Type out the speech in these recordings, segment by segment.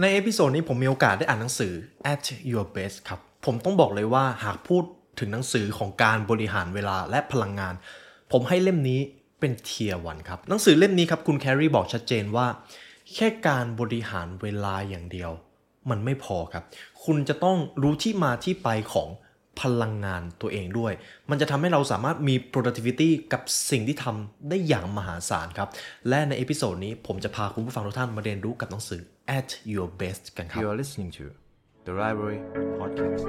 ใน episode นี้ผมมีโอกาสได้อ่านหนังสือ at your best ครับ ผมต้องบอกเลยว่าหากพูดถึงหนังสือของการบริหารเวลาและพลังงาน ผมให้เล่มนี้เป็น tier one ครับ หนังสือเล่มนี้ครับ คุณ Carey บอกชัดเจนว่า แค่การบริหารเวลาอย่างเดียว มันไม่พอครับ คุณจะต้องรู้ที่มาที่ไปของ พลังงานตัวเองด้วย มันจะทำให้เราสามารถมี productivity กับสิ่งที่ทำได้อย่างมหาศาลครับ และใน episode นี้ผมจะพาคุณผู้ฟังทุกท่านมาเรียนรู้กับหนังสือ at your best กันครับ You are listening to the Library Podcast.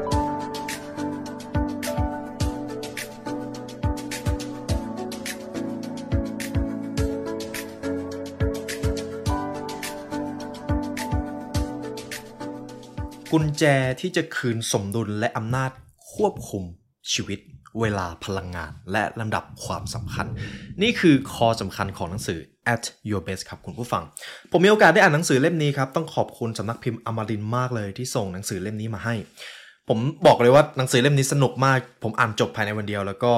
กุญแจที่จะคืนสมดุลและอำนาจ ควบคุมชีวิต เวลาพลังงาน และลำดับความสำคัญ นี่คือคอสำคัญของหนังสือ at your best ครับคุณผู้ฟัง ผมมีโอกาสได้อ่านหนังสือเล่มนี้ครับ ต้องขอบคุณสำนักพิมพ์อมรินมากเลยที่ส่งหนังสือเล่มนี้มาให้ ผมบอกเลยว่าหนังสือเล่มนี้สนุกมาก ผมอ่านจบภายในวันเดียว แล้วก็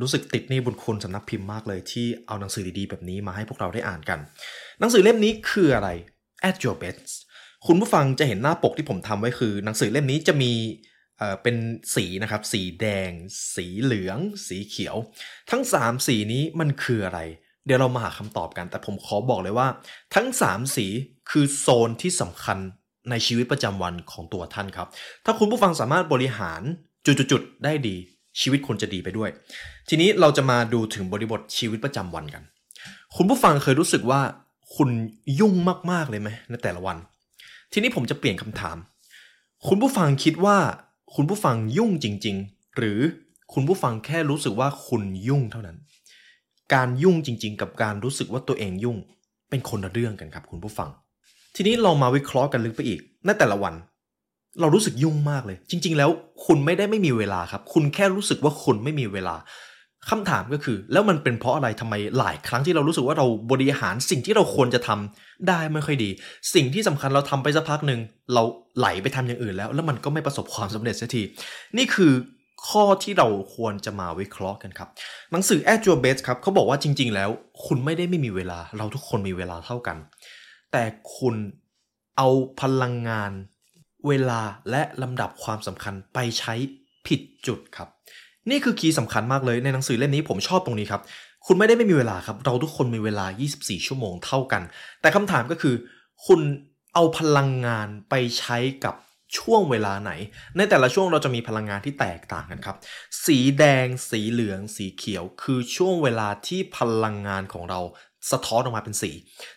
รู้สึกติดหนี้บุญคุณสำนักพิมพ์มากเลยที่เอาหนังสือดีๆแบบนี้มาให้พวกเราได้อ่านกัน หนังสือเล่มนี้คืออะไร at your best คุณผู้ฟังจะเห็นหน้าปกที่ผมทำไว้คือ หนังสือเล่มนี้จะมี เอ่อเป็นสีนะครับ สีแดง สีเหลือง สีเขียว ทั้ง 3 สีนี้มันคืออะไร เดี๋ยวเรามาหาคำตอบกัน แต่ผมขอบอกเลยว่า ทั้ง 3 สีคือโซนที่สำคัญในชีวิตประจำวันของตัวท่านครับ ถ้าคุณผู้ฟังสามารถบริหารจุดๆๆได้ดี ชีวิตคุณจะดีไปด้วย ทีนี้เราจะมาดูถึงบริบทชีวิตประจำวันกัน คุณผู้ฟังเคยรู้สึกว่าคุณยุ่งมากๆเลยไหมในแต่ละวัน ทีนี้ผมจะเปลี่ยนคำถาม คุณผู้ฟังคิดว่า คุณผู้ฟังยุ่งจริง ๆ หรือคุณผู้ฟังแค่รู้สึกว่าคุณยุ่งเท่านั้น การยุ่งจริง ๆ กับการรู้สึกว่าตัวเองยุ่ง เป็นคนละเรื่องกันครับคุณผู้ฟัง ทีนี้ลองมาวิเคราะห์กันลึกไปอีก ในแต่ละวัน เรารู้สึกยุ่งมากเลย จริง ๆ แล้วคุณไม่ได้ไม่มีเวลาครับ คุณแค่รู้สึกว่าคุณไม่มีเวลา คำถามก็คือ แล้วมันเป็นเพราะอะไรทำไมหลายครั้งที่เรารู้สึกว่าเราบริหารสิ่งที่เราควรจะทำได้ไม่ค่อยดี สิ่งที่สำคัญเราทำไปสักพักหนึ่งเราไหลไปทำอย่างอื่นแล้ว แล้วมันก็ไม่ประสบความสำเร็จสักทีนี่คือข้อที่เราควรจะมาวิเคราะห์กันครับ หนังสือ At Your Best ครับเขาบอกว่าจริง ๆ แล้ว คุณไม่ได้ไม่มีเวลา เราทุกคนมีเวลาเท่ากัน แต่คุณเอาพลังงาน เวลาและลำดับความสำคัญไปใช้ผิดจุดครับ นี่คือคีย์สำคัญมากเลยในหนังสือเล่มนี้ผมชอบตรงนี้ครับ คุณไม่ได้ไม่มีเวลาครับ เราทุกคนมีเวลา 24 ชั่วโมงเท่ากัน แต่คำถามก็คือ คุณเอาพลังงานไปใช้กับช่วงเวลาไหน ในแต่ละช่วงเราจะมีพลังงานที่แตกต่างกันครับ สีแดง สีเหลือง สีเขียว คือช่วงเวลาที่พลังงานของเราสะท้อนออกมาเป็นสี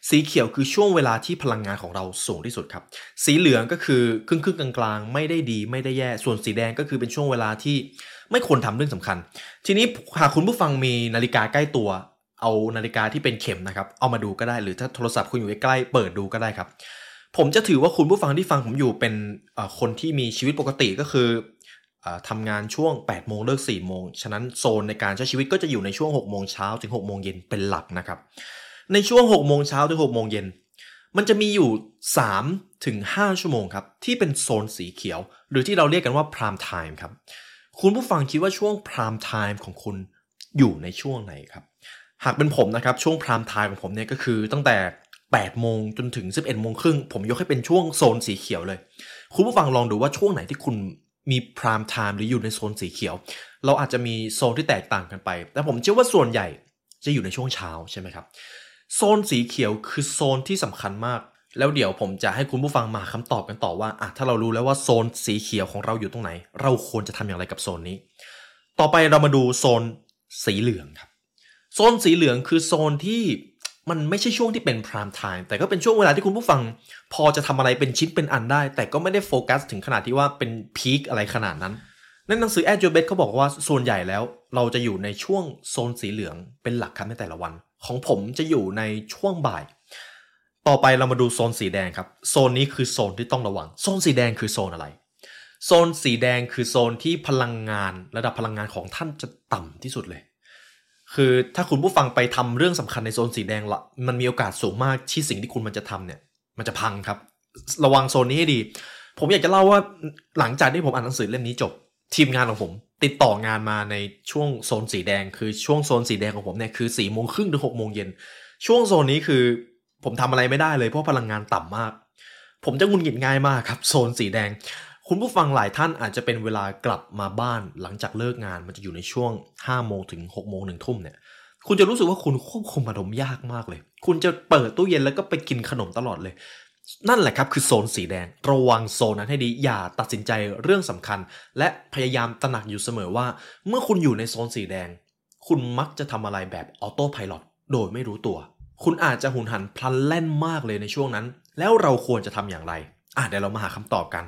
สีเขียวคือช่วงเวลาที่พลังงานของเราสูงที่สุดครับ สีเหลืองก็คือครึ่งๆกลางๆ ไม่ได้ดีไม่ได้แย่ ส่วนสีแดงก็คือเป็นช่วงเวลาที่ ไม่ควรทำเรื่องสำคัญ ทีนี้หากคุณผู้ฟังมีนาฬิกาใกล้ตัว เอานาฬิกาที่เป็นเข็มนะครับ เอามาดูก็ได้หรือถ้าโทรศัพท์คุณอยู่ใกล้ๆเปิดดูก็ได้ครับ ผมจะถือว่าคุณผู้ฟังที่ฟังผมอยู่เป็นคนที่มีชีวิตปกติก็คืออ่อทำงานช่วง 8 โมงเลิก 4 โมง ฉะนั้นโซนในการใช้ชีวิตก็จะอยู่ในช่วง 6 โมงเช้าถึง 6 โมงเย็นเป็นหลักนะครับ ในช่วง 6 โมงเช้าถึง 6 โมงเย็น มันจะมีอยู่ 3 ถึง 5 ชั่วโมงครับ ที่เป็นโซนสีเขียว หรือที่เราเรียกกันว่า prime time ครับ คุณผู้ฟังคิดว่าช่วง prime time ของคุณอยู่ในช่วงไหนครับ หากเป็นผมนะครับ ช่วง prime time ของผมเนี่ยก็คือตั้งแต่8โมงจนถึง 11โมงครึ่งผมยกให้เป็นช่วงโซนสีเขียวเลย คุณผู้ฟังลองดูว่าช่วงไหนที่คุณมี prime time หรืออยู่ในโซนสีเขียว เราอาจจะมีโซนที่แตกต่างกันไป แต่ผมเชื่อว่าส่วนใหญ่จะอยู่ในช่วงเช้าใช่ไหมครับ โซนสีเขียวคือโซนที่สำคัญมาก แล้วเดี๋ยวผมจะให้คุณผู้ฟังมาคำตอบกันต่อว่าอะถ้าเรารู้แล้วว่าโซนสีเขียวของเราอยู่ตรงไหน เราควรจะทำอย่างไรกับโซนนี้ ต่อไปเรามาดูโซนสีเหลืองครับ โซนสีเหลืองคือโซนที่มันไม่ใช่ช่วงที่เป็น prime time แต่ก็เป็นช่วงเวลาที่คุณผู้ฟัง พอจะทำอะไรเป็นชิ้นเป็นอันได้ แต่ก็ไม่ได้โฟกัสถึงขนาดที่ว่าเป็นพีคอะไรขนาดนั้นในหนังสือ a d j o b e t เขาบอกว่าส่วนใหญ่แล้ว เราจะอยู่ในช่วงโซนสีเหลืองเป็นหลักครับในแต่ละวัน ของผมจะอยู่ในช่วงบ่าย ต่อไปเรามาดูโซนสีแดงครับ โซนนี้คือโซนที่ต้องระวัง โซนสีแดงคือโซนอะไร โซนสีแดงคือโซนที่พลังงานระดับพลังงานของท่านจะต่ำที่สุดเลย คือถ้าคุณผู้ฟังไปทำเรื่องสำคัญในโซนสีแดงละมันมีโอกาสสูงมากที่สิ่งที่คุณมันจะทำเนี่ย มันจะพังครับ ระวังโซนนี้ให้ดี ผมอยากจะเล่าว่าหลังจากที่ผมอ่านหนังสือเล่มนี้จบ ทีมงานของผมติดต่องานมาในช่วงโซนสีแดง คือช่วงโซนสีแดงของผมเนี่ยคือสี่โมงครึ่งถึงหกโมงเย็นช่วงโซนนี้คือ ผมทำอะไรไม่ได้เลยเพราะพลังงานต่ำมาก ผมจะงุนหงิดง่ายมากครับ โซนสีแดง คุณผู้ฟังหลายท่านอาจจะเป็นเวลากลับมาบ้านหลังจากเลิกงานมันจะอยู่ในช่วง5โมงถึง6โมงหนึ่งทุ่มเนี่ยคุณจะรู้สึกว่าคุณควบคุมอารมณ์ยากมากเลย คุณจะเปิดตู้เย็นแล้วก็ไปกินขนมตลอดเลย นั่นแหละครับคือโซนสีแดง ระวังโซนนั้นให้ดี อย่าตัดสินใจเรื่องสำคัญ และพยายามตระหนักอยู่เสมอว่า เมื่อคุณอยู่ในโซนสีแดง คุณมักจะทำอะไรแบบ autopilot โดยไม่รู้ตัว คุณอาจจะหุนหันพลันแล่นมากเลยในช่วงนั้น แล้วเราควรจะทำอย่างไร อะเดี๋ยวเรามาหาคำตอบกัน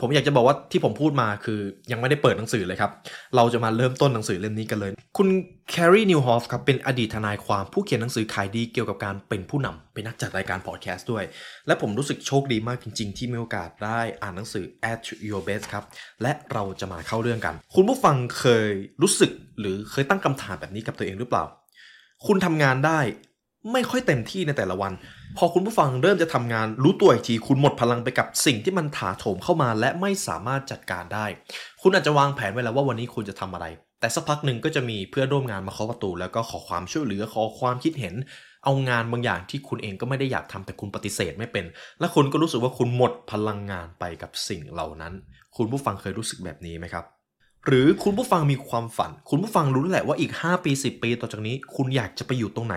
ผมอยากจะบอกว่าที่ผมพูดมาคือยังไม่ได้เปิดหนังสือเลยครับ เราจะมาเริ่มต้นหนังสือเล่มนี้กันเลย คุณ Carey Nieuwhof ครับเป็นอดีตทนายความผู้เขียนหนังสือขายดีเกี่ยวกับการเป็นผู้นำเป็นนักจัดรายการพอดแคสต์ด้วย และผมรู้สึกโชคดีมากจริง ๆ ที่มีโอกาสได้อ่านหนังสือ at your best ครับ และเราจะมาเข้าเรื่องกัน คุณผู้ฟังเคยรู้สึกหรือเคยตั้งคำถามแบบนี้กับตัวเองหรือเปล่า คุณทำงานได้ ไม่ค่อยเต็มที่ในแต่ละวัน พอคุณผู้ฟังเริ่มจะทำงาน รู้ตัวอีกทีคุณหมดพลังไปกับสิ่งที่มันถาโถมเข้ามา และไม่สามารถจัดการได้ คุณอาจจะวางแผนไว้แล้วว่าวันนี้คุณจะทำอะไร แต่สักพักหนึ่งก็จะมีเพื่อนร่วมงานมาเคาะประตู แล้วก็ขอความช่วยเหลือขอความคิดเห็น เอางานบางอย่างที่คุณเองก็ไม่ได้อยากทำแต่คุณปฏิเสธไม่เป็น และคุณก็รู้สึกว่าคุณหมดพลังงานไปกับสิ่งเหล่านั้น คุณผู้ฟังเคยรู้สึกแบบนี้ไหมครับหรือคุณผู้ฟังมีความฝัน คุณผู้ฟังรู้แหละว่าอีก 5 ปี 10 ปีต่อจากนี้ คุณอยากจะไปอยู่ตรงไหน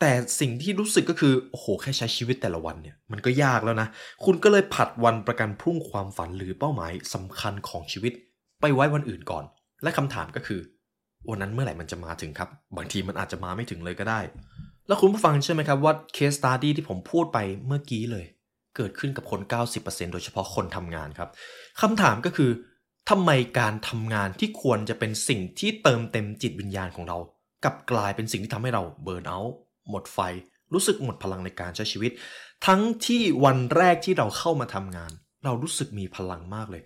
แต่สิ่งที่รู้สึกก็คือ โอ้โห แค่ใช้ชีวิตแต่ละวันเนี่ย มันก็ยากแล้วนะ คุณก็เลยผัดวันประกันพรุ่งความฝันหรือเป้าหมายสำคัญของชีวิต ไปไว้วันอื่นก่อน และคำถามก็คือ วันนั้นเมื่อไหร่มันจะมาถึงครับ บางทีมันอาจจะมาไม่ถึงเลยก็ได้ แล้วคุณผู้ฟังเชื่อไหมครับว่าเคสตัดดี้ที่ผมพูดไปเมื่อกี้เลย เกิดขึ้นกับคน 90%โดยเฉพาะคนทำงานครับคำถามก็คือทำไมการทำงานที่ควรจะเป็นสิ่งที่เติมเต็มจิตวิญญาณของเรา กลับกลายเป็นสิ่งที่ทำให้เราเบิร์นเอาท์ หมดไฟ รู้สึกหมดพลังในการใช้ชีวิต ทั้งที่วันแรกที่เราเข้ามาทำงาน เรารู้สึกมีพลังมากเลย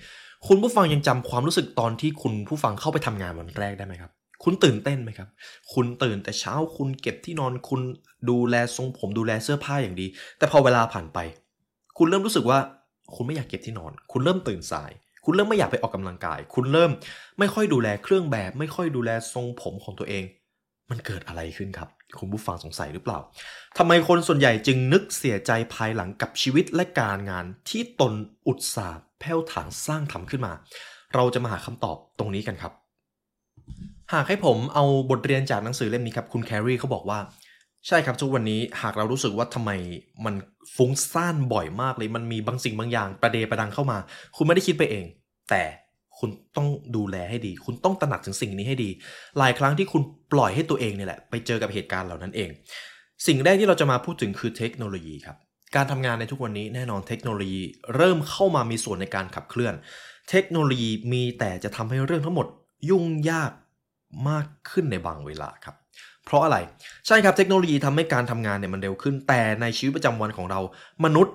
คุณผู้ฟังยังจำความรู้สึกตอนที่คุณผู้ฟังเข้าไปทำงานวันแรกได้ไหมครับคุณตื่นเต้นไหมครับ คุณตื่นแต่เช้าคุณเก็บที่นอนคุณดูแลทรงผมดูแลเสื้อผ้าอย่างดี แต่พอเวลาผ่านไป คุณเริ่มรู้สึกว่า คุณไม่อยากเก็บที่นอน คุณเริ่มตื่นสาย คุณเริ่มไม่อยากไปออกกำลังกาย คุณเริ่มไม่ค่อยดูแลเครื่องแบบ ไม่ค่อยดูแลทรงผมของตัวเอง มันเกิดอะไรขึ้นครับ คุณผู้ฟังสงสัยหรือเปล่าทำไมคนส่วนใหญ่จึงนึกเสียใจภายหลังกับชีวิตและการงานที่ตนอุตสาห์แผ้วถางสร้างทำขึ้นมา เราจะมาหาคำตอบตรงนี้กันครับ หากให้ผมเอาบทเรียนจากหนังสือเล่มนี้ครับ คุณแครีเขาบอกว่า ใช่ครับทุกวันนี้หากเรารู้สึกว่าทำไมมันฟุ้งซ่านบ่อยมากเลย มันมีบางสิ่งบางอย่างประเดประดังเข้ามา คุณไม่ได้คิดไปเอง แต่ คุณต้องดูแลให้ดี คุณต้องตระหนักถึงสิ่งนี้ให้ดี หลายครั้งที่คุณปล่อยให้ตัวเองเนี่ยแหละ ไปเจอกับเหตุการณ์เหล่านั้นเอง สิ่งแรกที่เราจะมาพูดถึงคือเทคโนโลยีครับ การทำงานในทุกวันนี้แน่นอนเทคโนโลยี เริ่มเข้ามามีส่วนในการขับเคลื่อน เทคโนโลยีมีแต่จะทำให้เรื่องทั้งหมดยุ่งยากมากขึ้นในบางเวลาครับ เพราะอะไร ใช่ครับเทคโนโลยีทำให้การทำงานเนี่ยมันเร็วขึ้น แต่ในชีวิตประจำวันของเรา มนุษย์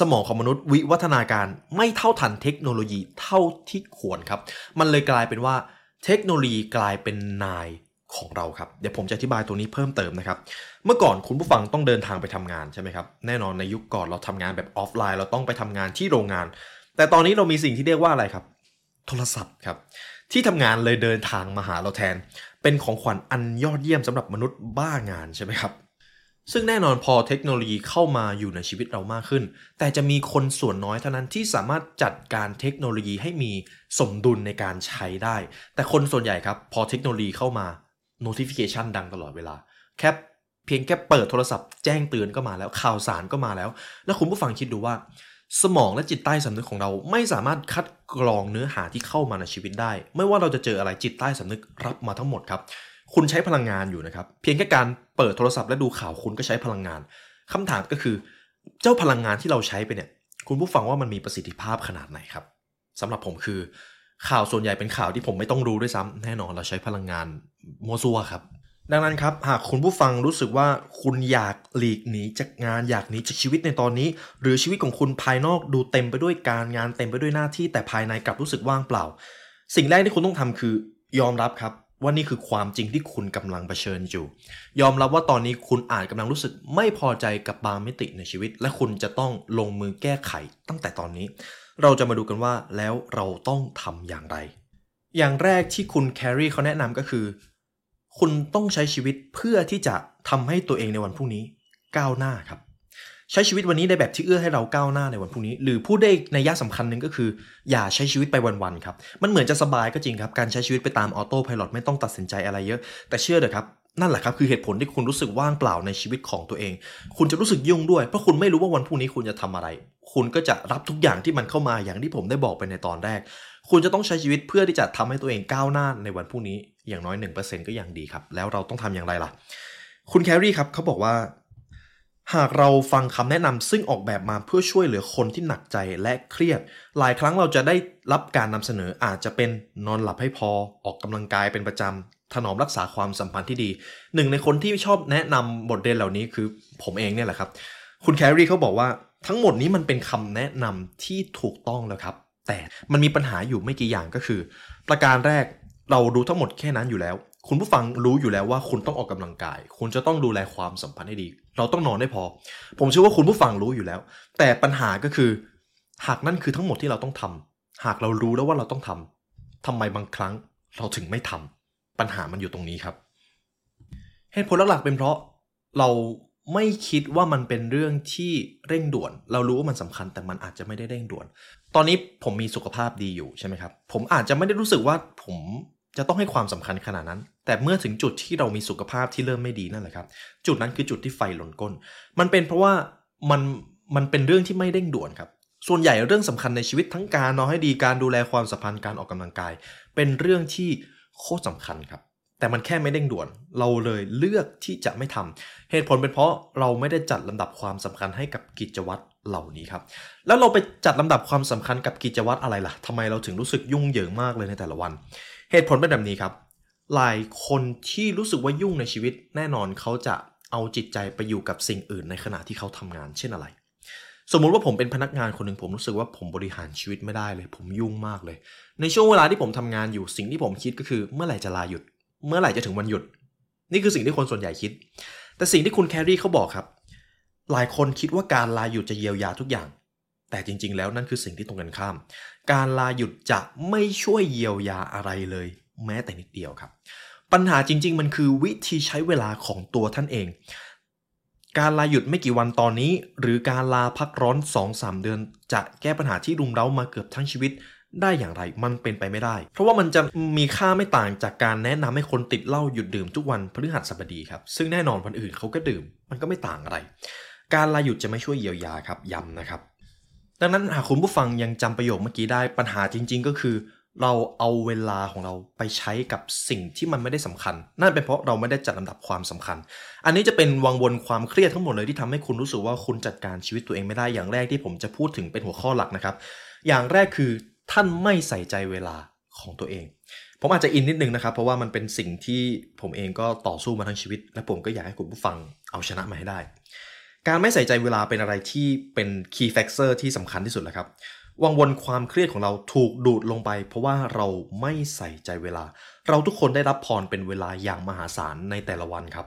สมองของมนุษย์วิวัฒนาการไม่เท่าทันเทคโนโลยีเท่าที่ควรครับ มันเลยกลายเป็นว่าเทคโนโลยีกลายเป็นนายของเราครับ เดี๋ยวผมจะอธิบายตัวนี้เพิ่มเติมนะครับ เมื่อก่อนคุณผู้ฟังต้องเดินทางไปทำงานใช่ไหมครับ แน่นอนในยุคก่อนเราทำงานแบบออฟไลน์ เราต้องไปทำงานที่โรงงาน แต่ตอนนี้เรามีสิ่งที่เรียกว่าอะไรครับ โทรศัพท์ครับ ที่ทำงานเลยเดินทางมาหาเราแทน เป็นของขวัญอันยอดเยี่ยมสำหรับมนุษย์บ้างานใช่ไหมครับ ซึ่งแน่นอนพอเทคโนโลยีเข้ามาอยู่ในชีวิตเรามากขึ้น แต่จะมีคนส่วนน้อยเท่านั้นที่สามารถจัดการเทคโนโลยีให้มีสมดุลในการใช้ได้ แต่คนส่วนใหญ่ครับ พอเทคโนโลยีเข้ามา notification ดังตลอดเวลา แค่เพียงแค่เปิดโทรศัพท์แจ้งเตือนก็มาแล้วข่าวสารก็มาแล้ว แล้วคุณผู้ฟังคิดดูว่า สมองและจิตใต้สำนึกของเราไม่สามารถคัดกรองเนื้อหาที่เข้ามาในชีวิตได้ ไม่ว่าเราจะเจออะไรจิตใต้สำนึกรับมาทั้งหมดครับ คุณใช้พลังงานอยู่นะครับ เพียงแค่การเปิดโทรศัพท์และดูข่าวคุณก็ใช้พลังงานคำถามก็คือ เจ้าพลังงานที่เราใช้ไปเนี่ย คุณผู้ฟังว่ามันมีประสิทธิภาพขนาดไหนครับสำหรับผมคือ ข่าวส่วนใหญ่เป็นข่าวที่ผมไม่ต้องรู้ด้วยซ้ำแน่นอนเราใช้พลังงานมัวซัวครับ ดังนั้นครับ หากคุณผู้ฟังรู้สึกว่าคุณอยากหลีกหนีจากงานอยากหนีจากชีวิตในตอนนี้ หรือชีวิตของคุณภายนอกดูเต็มไปด้วยการงานเต็มไปด้วยหน้าที่แต่ภายในกลับรู้สึกว่างเปล่า สิ่งแรกที่คุณต้องทำคือยอมรับครับ ว่านี่คือความจริงที่คุณกำลังเผชิญอยู่ ยอมรับว่าตอนนี้คุณอาจกำลังรู้สึกไม่พอใจกับบางมิติในชีวิต และคุณจะต้องลงมือแก้ไขตั้งแต่ตอนนี้ เราจะมาดูกันว่าแล้วเราต้องทำอย่างไร อย่างแรกที่คุณแครีเขาแนะนำก็คือ คุณต้องใช้ชีวิตเพื่อที่จะทำให้ตัวเองในวันพรุ่งนี้ก้าวหน้าครับ ใช้ชีวิตวันนี้ในแบบที่เอื้อให้เราก้าวหน้าในวันพรุ่งนี้ หรือพูดได้ในยะสำคัญหนึ่งก็คือ อย่าใช้ชีวิตไปวันๆครับ มันเหมือนจะสบายก็จริงครับ การใช้ชีวิตไปตามออโต้พายロไม่ต้องตัดสินใจอะไรเยอะ แต่เชื่อเถอะครับนั่นแหละครับคือเหตุผลที่คุณรู้สึกว่างเปล่าในชีวิตของตัวเอง คุณจะรู้สึกยุ่งด้วยเพราะคุณไม่รู้ว่าวันพรุ่งนี้คุณจะทำอะไร คุณก็จะรับทุกอย่างที่มันเข้ามาอย่างที่ผมได้บอกไปในตอนแรก คุณจะต้องใช้ชีวิตเพื่อที่จะทำให้ตัวเองก้าวหน้าในวันพรุ่งนี้อย่างน้อย 1%ก็ยังดีครับ แล้วเราต้องทำอย่างไรล่ะ คุณแครี่ครับเขาบอกว่า หากเราฟังคำแนะนำซึ่งออกแบบมาเพื่อช่วยเหลือคนที่หนักใจและเครียด หลายครั้งเราจะได้รับการนำเสนออาจจะเป็นนอนหลับให้พอ ออกกำลังกายเป็นประจำถนอมรักษาความสัมพันธ์ที่ดี หนึ่งในคนที่ชอบแนะนำบทเรียนเหล่านี้คือผมเองเนี่ยแหละครับ คุณแครีเขาบอกว่าทั้งหมดนี้มันเป็นคำแนะนำที่ถูกต้องแล้วครับ แต่มันมีปัญหาอยู่ไม่กี่อย่างก็คือ ประการแรกเรารู้ทั้งหมดแค่นั้นอยู่แล้ว คุณผู้ฟังรู้อยู่แล้วว่าคุณต้องออกกำลังกาย คุณจะต้องดูแลความสัมพันธ์ให้ดี เราต้องนอนได้พอ ผมเชื่อว่าคุณผู้ฟังรู้อยู่แล้ว แต่ปัญหาก็คือ หากนั่นคือทั้งหมดที่เราต้องทำหากเรารู้แล้วว่าเราต้องทำทำไมบางครั้งเราถึงไม่ทำปัญหามันอยู่ตรงนี้ครับ เหตุผลหลักๆเป็นเพราะเราไม่คิดว่ามันเป็นเรื่องที่เร่งด่วน เรารู้ว่ามันสำคัญแต่มันอาจจะไม่ได้เร่งด่วน ตอนนี้ผมมีสุขภาพดีอยู่ใช่ไหมครับ ผมอาจจะไม่ได้รู้สึกว่าผมจะต้องให้ความสำคัญขนาดนั้น แต่เมื่อถึงจุดที่เรามีสุขภาพที่เริ่มไม่ดีนั่นแหละครับ จุดนั้นคือจุดที่ไฟหล่นก้น มันเป็นเพราะว่ามันมันเป็นเรื่องที่ไม่เร่งด่วนครับ ส่วนใหญ่เรื่องสำคัญในชีวิตทั้งการนอนให้ดีการดูแลความสัมพันธ์การออกกำลังกาย เป็นเรื่องที่โคตรสาคัญครับ แต่มันแค่ไม่เร่งด่วน เราเลยเลือกที่จะไม่ทำเหตุผลเป็นเพราะเราไม่ได้จัดลำดับความสำคัญให้กับกิจวัตรเหล่านี้ครับ แล้วเราไปจัดลำดับความสำคัญกับกิจวัตรอะไรล่ะทำไมเราถึงรู้สึกยุ่งเหยิงมากเลยในแต่ละวัน เหตุผลเป็นแบบนี้ครับ หลายคนที่รู้สึกว่ายุ่งในชีวิตแน่นอนเขาจะเอาจิตใจไปอยู่กับสิ่งอื่นในขณะที่เขาทำงานเช่นอะไร สมมุติว่าผมเป็นพนักงานคนหนึ่งผมรู้สึกว่าผมบริหารชีวิตไม่ได้เลย ผมยุ่งมากเลย ในช่วงเวลาที่ผมทำงานอยู่สิ่งที่ผมคิดก็คือ เมื่อไหร่จะลาหยุด เมื่อไหร่จะถึงวันหยุด นี่คือสิ่งที่คนส่วนใหญ่คิด แต่สิ่งที่คุณแครี่เขาบอกครับ หลายคนคิดว่าการลาหยุดจะเยียวยาทุกอย่าง แต่จริง ๆ แล้วนั่นคือสิ่งที่ตรงกันข้าม การลาหยุดจะไม่ช่วยเยียวยาอะไรเลย แม้แต่นิดเดียวครับ ปัญหาจริง ๆ มันคือวิธีใช้เวลาของตัวท่านเอง การลาหยุดไม่กี่วันตอนนี้ หรือการลาพักร้อน 2-3 เดือน จะแก้ปัญหาที่รุมเร้ามาเกือบทั้งชีวิตได้อย่างไรมันเป็นไปไม่ได้ เพราะว่ามันจะมีค่าไม่ต่างจากการแนะนำให้คนติดเหล้าหยุดดื่มทุกวันพฤหัสบดีครับ ซึ่งแน่นอนคนอื่นเขาก็ดื่ม มันก็ไม่ต่างอะไร การลาหยุดจะไม่ช่วยเยียวยาครับย้ำนะครับ ดังนั้นหากคุณผู้ฟังยังจำประโยคเมื่อกี้ได้ปัญหาจริง ๆ ก็คือ เราเอาเวลาของเราไปใช้กับสิ่งที่มันไม่ได้สำคัญ นั่นเป็นเพราะเราไม่ได้จัดลำดับความสำคัญ อันนี้จะเป็นวังวนความเครียดทั้งหมดเลยที่ทำให้คุณรู้สึกว่าคุณจัดการชีวิตตัวเองไม่ได้อย่างแรกที่ผมจะพูดถึงเป็นหัวข้อหลักนะครับ อย่างแรกคือท่านไม่ใส่ใจเวลาของตัวเอง ผมอาจจะอินนิดนึงนะครับ เพราะว่ามันเป็นสิ่งที่ผมเองก็ต่อสู้มาทั้งชีวิต และผมก็อยากให้คุณผู้ฟังเอาชนะมาให้ได้ การไม่ใส่ใจเวลาเป็นอะไรที่เป็น key factor ที่สำคัญที่สุดแหละครับ วังวนความเครียดของเราถูกดูดลงไป เพราะว่าเราไม่ใส่ใจเวลา เราทุกคนได้รับพรเป็นเวลาอย่างมหาศาลในแต่ละวันครับ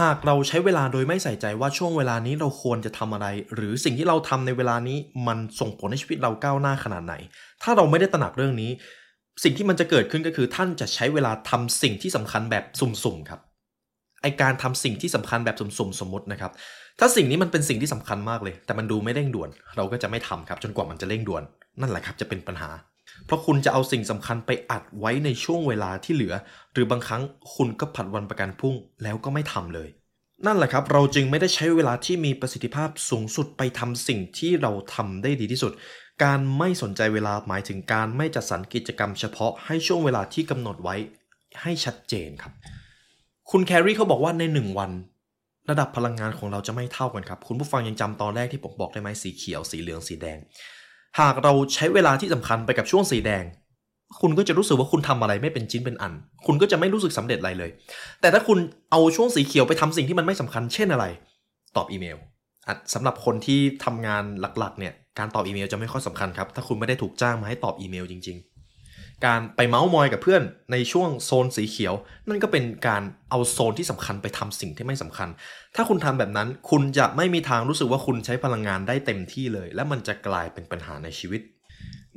หากเราใช้เวลาโดยไม่ใส่ใจว่าช่วงเวลานี้เราควรจะทำอะไร หรือสิ่งที่เราทำในเวลานี้มันส่งผลให้ชีวิตเราก้าวหน้าขนาดไหน ถ้าเราไม่ได้ตระหนักเรื่องนี้ สิ่งที่มันจะเกิดขึ้นก็คือท่านจะใช้เวลาทำสิ่งที่สำคัญแบบสุ่มๆครับไอการทำสิ่งที่สำคัญแบบสุ่มๆสมมตินะครับ ถ้าสิ่งนี้มันเป็นสิ่งที่สำคัญมากเลย แต่มันดูไม่เร่งด่วน เราก็จะไม่ทำครับ จนกว่ามันจะเร่งด่วน นั่นแหละครับจะเป็นปัญหา เพราะคุณจะเอาสิ่งสำคัญไปอัดไว้ในช่วงเวลาที่เหลือ หรือบางครั้งคุณก็ผัดวันประกันพรุ่งแล้วก็ไม่ทำเลย นั่นแหละครับ เราจึงไม่ได้ใช้เวลาที่มีประสิทธิภาพสูงสุดไปทำสิ่งที่เราทำได้ดีที่สุด การไม่สนใจเวลาหมายถึงการไม่จัดสรรกิจกรรมเฉพาะให้ช่วงเวลาที่กำหนดไว้ให้ชัดเจนครับ คุณแครีเขาบอกว่าในหนึ่งวัน ระดับพลังงานของเราจะไม่เท่ากันครับ คุณผู้ฟังยังจำตอนแรกที่ผมบอกได้ไหมสีเขียว สีเหลือง สีแดง หากเราใช้เวลาที่สำคัญไปกับช่วงสีแดง คุณก็จะรู้สึกว่าคุณทำอะไรไม่เป็นชิ้นเป็นอัน คุณก็จะไม่รู้สึกสำเร็จอะไรเลย แต่ถ้าคุณเอาช่วงสีเขียวไปทำสิ่งที่มันไม่สำคัญ เช่นอะไร ตอบอีเมลสำหรับคนที่ทำงานหลักๆเนี่ย การตอบอีเมลจะไม่ค่อยสำคัญครับ ถ้าคุณไม่ได้ถูกจ้างมาให้ตอบอีเมลจริงๆ การไปเมาส์มอยกับเพื่อนในช่วงโซนสีเขียว นั่นก็เป็นการเอาโซนที่สำคัญไปทำสิ่งที่ไม่สำคัญ ถ้าคุณทำแบบนั้นคุณจะไม่มีทางรู้สึกว่าคุณใช้พลังงานได้เต็มที่เลย และมันจะกลายเป็นปัญหาในชีวิต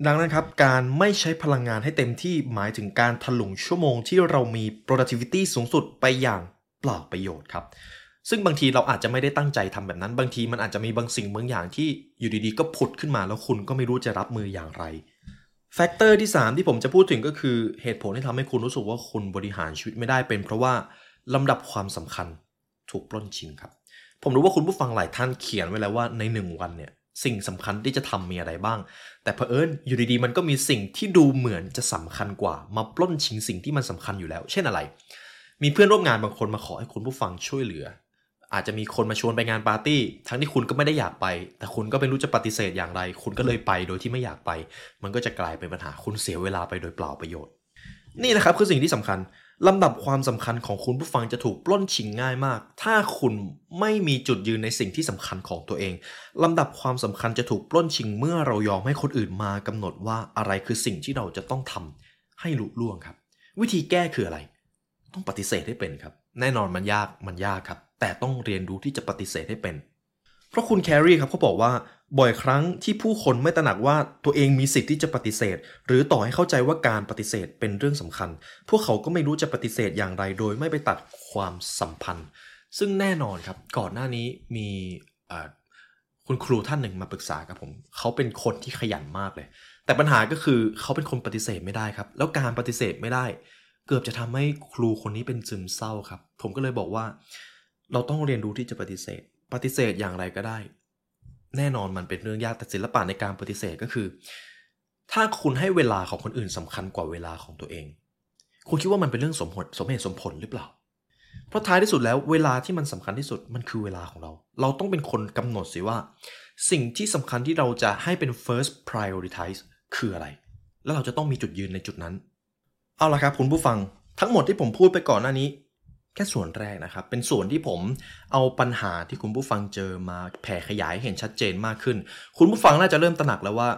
ดังนั้นครับ การไม่ใช้พลังงานให้เต็มที่หมายถึงการถลุงชั่วโมงที่เรามี productivity สูงสุดไปอย่างเปล่าประโยชน์ครับซึ่งบางทีเราอาจจะไม่ได้ตั้งใจทำแบบนั้น บางทีมันอาจจะมีบางสิ่งบางอย่างที่อยู่ดีๆ ก็ผุดขึ้นมาแล้วคุณก็ไม่รู้จะรับมืออย่างไร factor ที่ 3 ที่ผมจะพูดถึงก็คือเหตุผลที่ทำให้คุณรู้สึกว่าคุณบริหารชีวิตไม่ได้เป็น เพราะว่าลำดับความสำคัญถูกปล้นชิงครับ ผมรู้ว่าคุณผู้ฟังหลายท่านเขียนไว้แล้วว่าในหนึ่งวันเนี่ยสิ่งสำคัญที่จะทำมีอะไรบ้าง แต่เผอิญอยู่ดีๆ มันก็มีสิ่งที่ดูเหมือนจะสำคัญกว่า มาปล้นชิงสิ่งที่มันสำคัญอยู่แล้ว เช่นอะไร มีเพื่อนร่วมงานบางคนมาขอให้คุณผู้ฟังช่วยเหลือ อาจจะมีคนมาชวนไปงานปาร์ตี้ ทั้งที่คุณก็ไม่ได้อยากไป แต่คุณก็ไม่รู้จะปฏิเสธอย่างไร คุณก็เลยไปโดยที่ไม่อยากไป มันก็จะกลายเป็นปัญหาคุณเสียเวลาไปโดยเปล่าประโยชน์ นี่นะครับคือสิ่งที่สำคัญลำดับความสำคัญของคุณผู้ฟังจะถูกปล้นชิงง่ายมาก ถ้าคุณไม่มีจุดยืนในสิ่งที่สำคัญของตัวเอง ลำดับความสำคัญจะถูกปล้นชิงเมื่อเรายอมให้คนอื่นมากำหนดว่าอะไรคือสิ่งที่เราจะต้องทำให้ลุล่วงครับ วิธีแก้คืออะไร ต้องปฏิเสธให้เป็นครับ แน่นอนมันยากมันยากครับ แต่ต้องเรียนรู้ที่จะปฏิเสธให้เป็น เพราะคุณแครีครับเขาบอกว่าบ่อยครั้งที่ผู้คนไม่ตระหนักว่าตัวเองมีสิทธิ์ที่จะปฏิเสธ หรือต่อให้เข้าใจว่าการปฏิเสธเป็นเรื่องสำคัญ พวกเขาก็ไม่รู้จะปฏิเสธอย่างไรโดยไม่ไปตัดความสัมพันธ์ ซึ่งแน่นอนครับก่อนหน้านี้มีคุณครูท่านหนึ่งมาปรึกษากับผม เขาเป็นคนที่ขยันมากเลย แต่ปัญหาก็คือเขาเป็นคนปฏิเสธไม่ได้ครับ แล้วการปฏิเสธไม่ได้ เกือบจะทำให้ครูคนนี้เป็นซึมเศร้าครับ ผมก็เลยบอกว่า เราต้องเรียนรู้ที่จะปฏิเสธ ปฏิเสธอย่างไรก็ได้ แน่นอนมันเป็นเรื่องยากแต่ศิลปะในการปฏิเสธก็คือ ถ้าคุณให้เวลาของคนอื่นสำคัญกว่าเวลาของตัวเอง คุณคิดว่ามันเป็นเรื่องสมเหตุสมเหตุสมผลหรือเปล่า เพราะท้ายที่สุดแล้วเวลาที่มันสำคัญที่สุดมันคือเวลาของเรา เราต้องเป็นคนกำหนดสิว่า สิ่งที่สำคัญที่เราจะให้เป็น first prioritize คืออะไร แล้วเราจะต้องมีจุดยืนในจุดนั้น เอาละครับคุณผู้ฟังทั้งหมดที่ผมพูดไปก่อนหน้านี้ แค่ส่วนแรกนะครับ เป็นส่วนที่ผมเอาปัญหาที่คุณผู้ฟังเจอมาแผ่ขยายเห็นชัดเจนมากขึ้น คุณผู้ฟังน่าจะเริ่มตระหนักแล้วว่า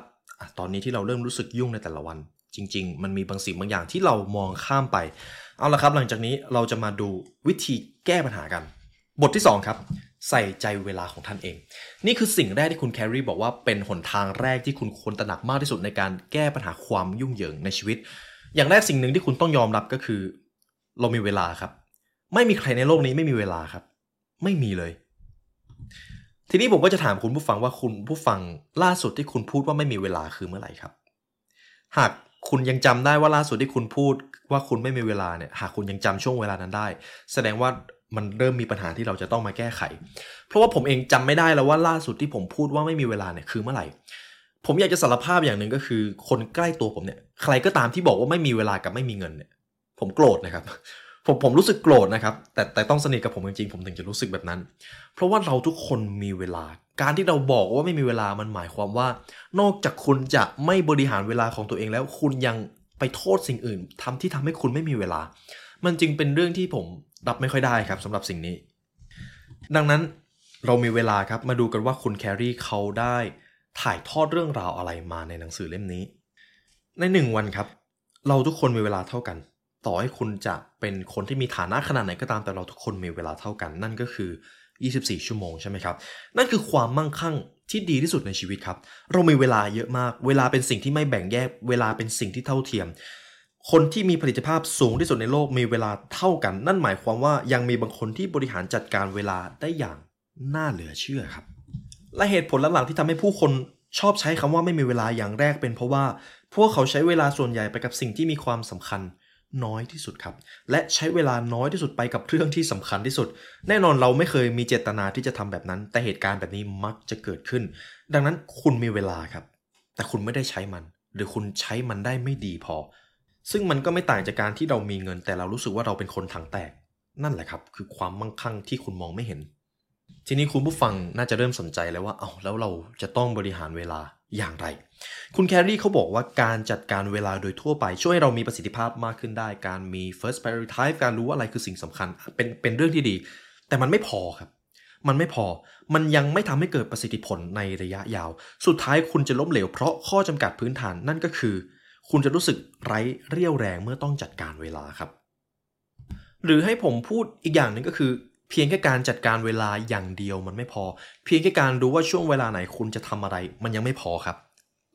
ตอนนี้ที่เราเริ่มรู้สึกยุ่งในแต่ละวัน จริง ๆ มันมีบางสิ่งบางอย่างที่เรามองข้ามไป เอาละครับ หลังจากนี้เราจะมาดูวิธีแก้ปัญหากัน บทที่ 2 ครับ ใส่ใจเวลาของท่านเอง นี่คือสิ่งแรกที่คุณแครีบอกว่าเป็นหนทางแรกที่คุณควรตระหนักมากที่สุดในการแก้ปัญหาความยุ่งเหยิงในชีวิต อย่างแรกสิ่งหนึ่งที่คุณต้องยอมรับก็คือ เรามีเวลาครับ ไม่มีใครในโลกนี้ไม่มีเวลาครับ ไม่มีเลย ทีนี้ผมก็จะถามคุณผู้ฟังว่าคุณผู้ฟังล่าสุดที่คุณพูดว่าไม่มีเวลาคือเมื่อไหร่ครับ หากคุณยังจำได้ว่าล่าสุดที่คุณพูดว่าคุณไม่มีเวลาเนี่ย หากคุณยังจำช่วงเวลานั้นได้ แสดงว่ามันเริ่มมีปัญหาที่เราจะต้องมาแก้ไข เพราะว่าผมเองจำไม่ได้แล้วว่าล่าสุดที่ผมพูดว่าไม่มีเวลาเนี่ยคือเมื่อไหร่ ผมอยากจะสารภาพอย่างหนึ่งก็คือ คนใกล้ตัวผมเนี่ย ใครก็ตามที่บอกว่าไม่มีเวลากับไม่มีเงินเนี่ย ผมโกรธนะครับ ผมผมรู้สึกโกรธนะครับ แต่แต่ต้องสนิทกับผมจริงๆผมถึงจะรู้สึกแบบนั้น เพราะว่าเราทุกคนมีเวลา การที่เราบอกว่าไม่มีเวลามันหมายความว่า นอกจากคุณจะไม่บริหารเวลาของตัวเองแล้ว คุณยังไปโทษสิ่งอื่นทำที่ทำให้คุณไม่มีเวลา มันจึงเป็นเรื่องที่ผมรับไม่ค่อยได้ครับสำหรับสิ่งนี้ ดังนั้นเรามีเวลาครับมาดูกันว่าคุณแครี่เขาได้ถ่ายทอดเรื่องราวอะไรมาในหนังสือเล่มนี้ ในหนึ่งวันครับ เราทุกคนมีเวลาเท่ากัน ต่อให้คุณจะเป็นคนที่มีฐานะขนาดไหนก็ตามแต่เราทุกคนมีเวลาเท่ากัน นั่นก็คือ 24 ชั่วโมงใช่ไหมครับ นั่นคือความมั่งคั่งที่ดีที่สุดในชีวิตครับ เรามีเวลาเยอะมาก เวลาเป็นสิ่งที่ไม่แบ่งแยก เวลาเป็นสิ่งที่เท่าเทียม คนที่มีผลิตภาพสูงที่สุดในโลกมีเวลาเท่ากัน นั่นหมายความว่ายังมีบางคนที่บริหารจัดการเวลาได้อย่างน่าเหลือเชื่อครับ และเหตุผลหลักๆที่ทำให้ผู้คนชอบใช้คำว่าไม่มีเวลาอย่างแรกเป็นเพราะว่า พวกเขาใช้เวลาส่วนใหญ่ไปกับสิ่งที่มีความสำคัญ น้อยที่สุดครับ และใช้เวลาน้อยที่สุดไปกับเรื่องที่สำคัญที่สุด แน่นอนเราไม่เคยมีเจตนาที่จะทำแบบนั้น แต่เหตุการณ์แบบนี้มักจะเกิดขึ้น ดังนั้นคุณมีเวลาครับ แต่คุณไม่ได้ใช้มัน หรือคุณใช้มันได้ไม่ดีพอ ซึ่งมันก็ไม่ต่างจากการที่เรามีเงิน แต่เรารู้สึกว่าเราเป็นคนถังแตก นั่นแหละครับ คือความมั่งคั่งที่คุณมองไม่เห็น ทีนี้คุณผู้ฟังน่าจะเริ่มสนใจแล้วว่า เอา้าแล้วเราจะต้องบริหารเวลาอย่างไร คุณแคร์รี่เขาบอกว่าการจัดการเวลาโดยทั่วไปช่วยให้เรามีประสิทธิภาพมากขึ้นได้ การมี first priority การรู้ว่าอะไรคือสิ่งสำคัญ เป็นเป็นเรื่องที่ดี แต่มันไม่พอครับ มันไม่พอ มันยังไม่ทำให้เกิดประสิทธิผลในระยะยาว สุดท้ายคุณจะล้มเหลวเพราะข้อจำกัดพื้นฐานนั่นก็คือ คุณจะรู้สึกไร้เรี่ยวแรงเมื่อต้องจัดการเวลาครับ หรือให้ผมพูดอีกอย่างหนึ่งก็คือ เพียงแค่การจัดการเวลาอย่างเดียวมันไม่พอ เพียงแค่การรู้ว่าช่วงเวลาไหนคุณจะทำอะไร มันยังไม่พอครับ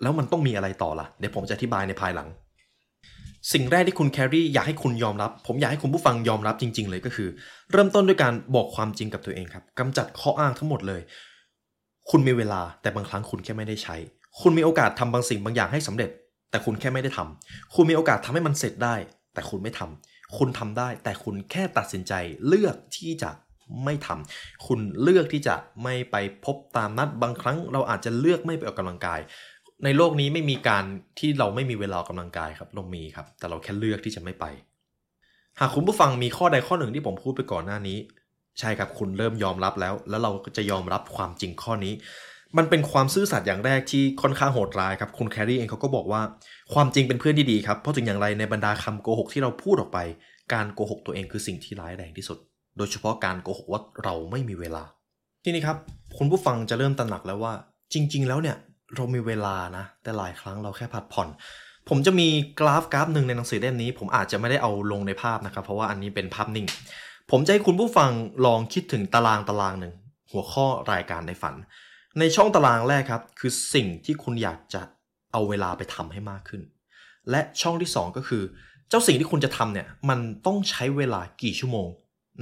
แล้วมันต้องมีอะไรต่อละ่ะเดี๋ยวผมจะอธิบายในภายหลัง สิ่งแรกที่คุณแครี่อยากให้คุณยอมรับ ผมอยากให้คุณผู้ฟังยอมรับจริง ๆ เลยก็คือ เริ่มต้นด้วยการบอกความจริงกับตัวเองครับกำจัดข้ออ้างทั้งหมดเลย คุณมีเวลาแต่บางครั้งคุณแค่ไม่ได้ใช้ คุณมีโอกาสทำบางสิ่งบางอย่างให้สำเร็จ แต่คุณแค่ไม่ได้ทำคุณมีโอกาสทำให้มันเสร็จได้ แต่คุณไม่ทำ คุณทำได้ แต่คุณแค่ตัดสินใจเลือกที่จะไม่ทำคุณเลือกที่จะไม่ไปพบตามนัดบางครั้ง เราอาจจะเลือกไม่ไปออกกำลังกาย ในโลกนี้ไม่มีการที่เราไม่มีเวลาออกกำลังกายครับเรามีครับ แต่เราแค่เลือกที่จะไม่ไป หากคุณผู้ฟังมีข้อใดข้อหนึ่งที่ผมพูดไปก่อนหน้านี้ ใช่ครับคุณเริ่มยอมรับแล้ว แล้วเราก็จะยอมรับความจริงข้อนี้ มันเป็นความซื่อสัตย์อย่างแรกที่ค่อนข้างโหดร้ายครับคุณแครี่เองเขาก็บอกว่าความจริงเป็นเพื่อนที่ดีครับเพราะถึงอย่างไรในบรรดาคำโกหกที่เราพูดออกไป การโกหกตัวเองคือสิ่งที่ร้ายแรงที่สุด โดยเฉพาะการโกหกว่าเราไม่มีเวลา ทีนี้ครับคุณผู้ฟังจะเริ่มตระหนักแล้วว่า จริง ๆ แล้วเนี่ยเรามีเวลานะ แต่หลายครั้งเราแค่ผัดผ่อน ผมจะมีกราฟกราฟหนึ่งในหนังสือเล่มนี้ ผมอาจจะไม่ได้เอาลงในภาพนะครับ เพราะว่าอันนี้เป็นภาพนิ่ง ผมจะให้คุณผู้ฟังลองคิดถึงตารางตารางหนึ่งหัวข้อรายการในฝัน ในช่องตารางแรกครับ คือสิ่งที่คุณอยากจะเอาเวลาไปทำให้มากขึ้น และช่องที่ 2 ก็คือ เจ้าสิ่งที่คุณจะทำเนี่ยมันต้องใช้เวลากี่ชั่วโมง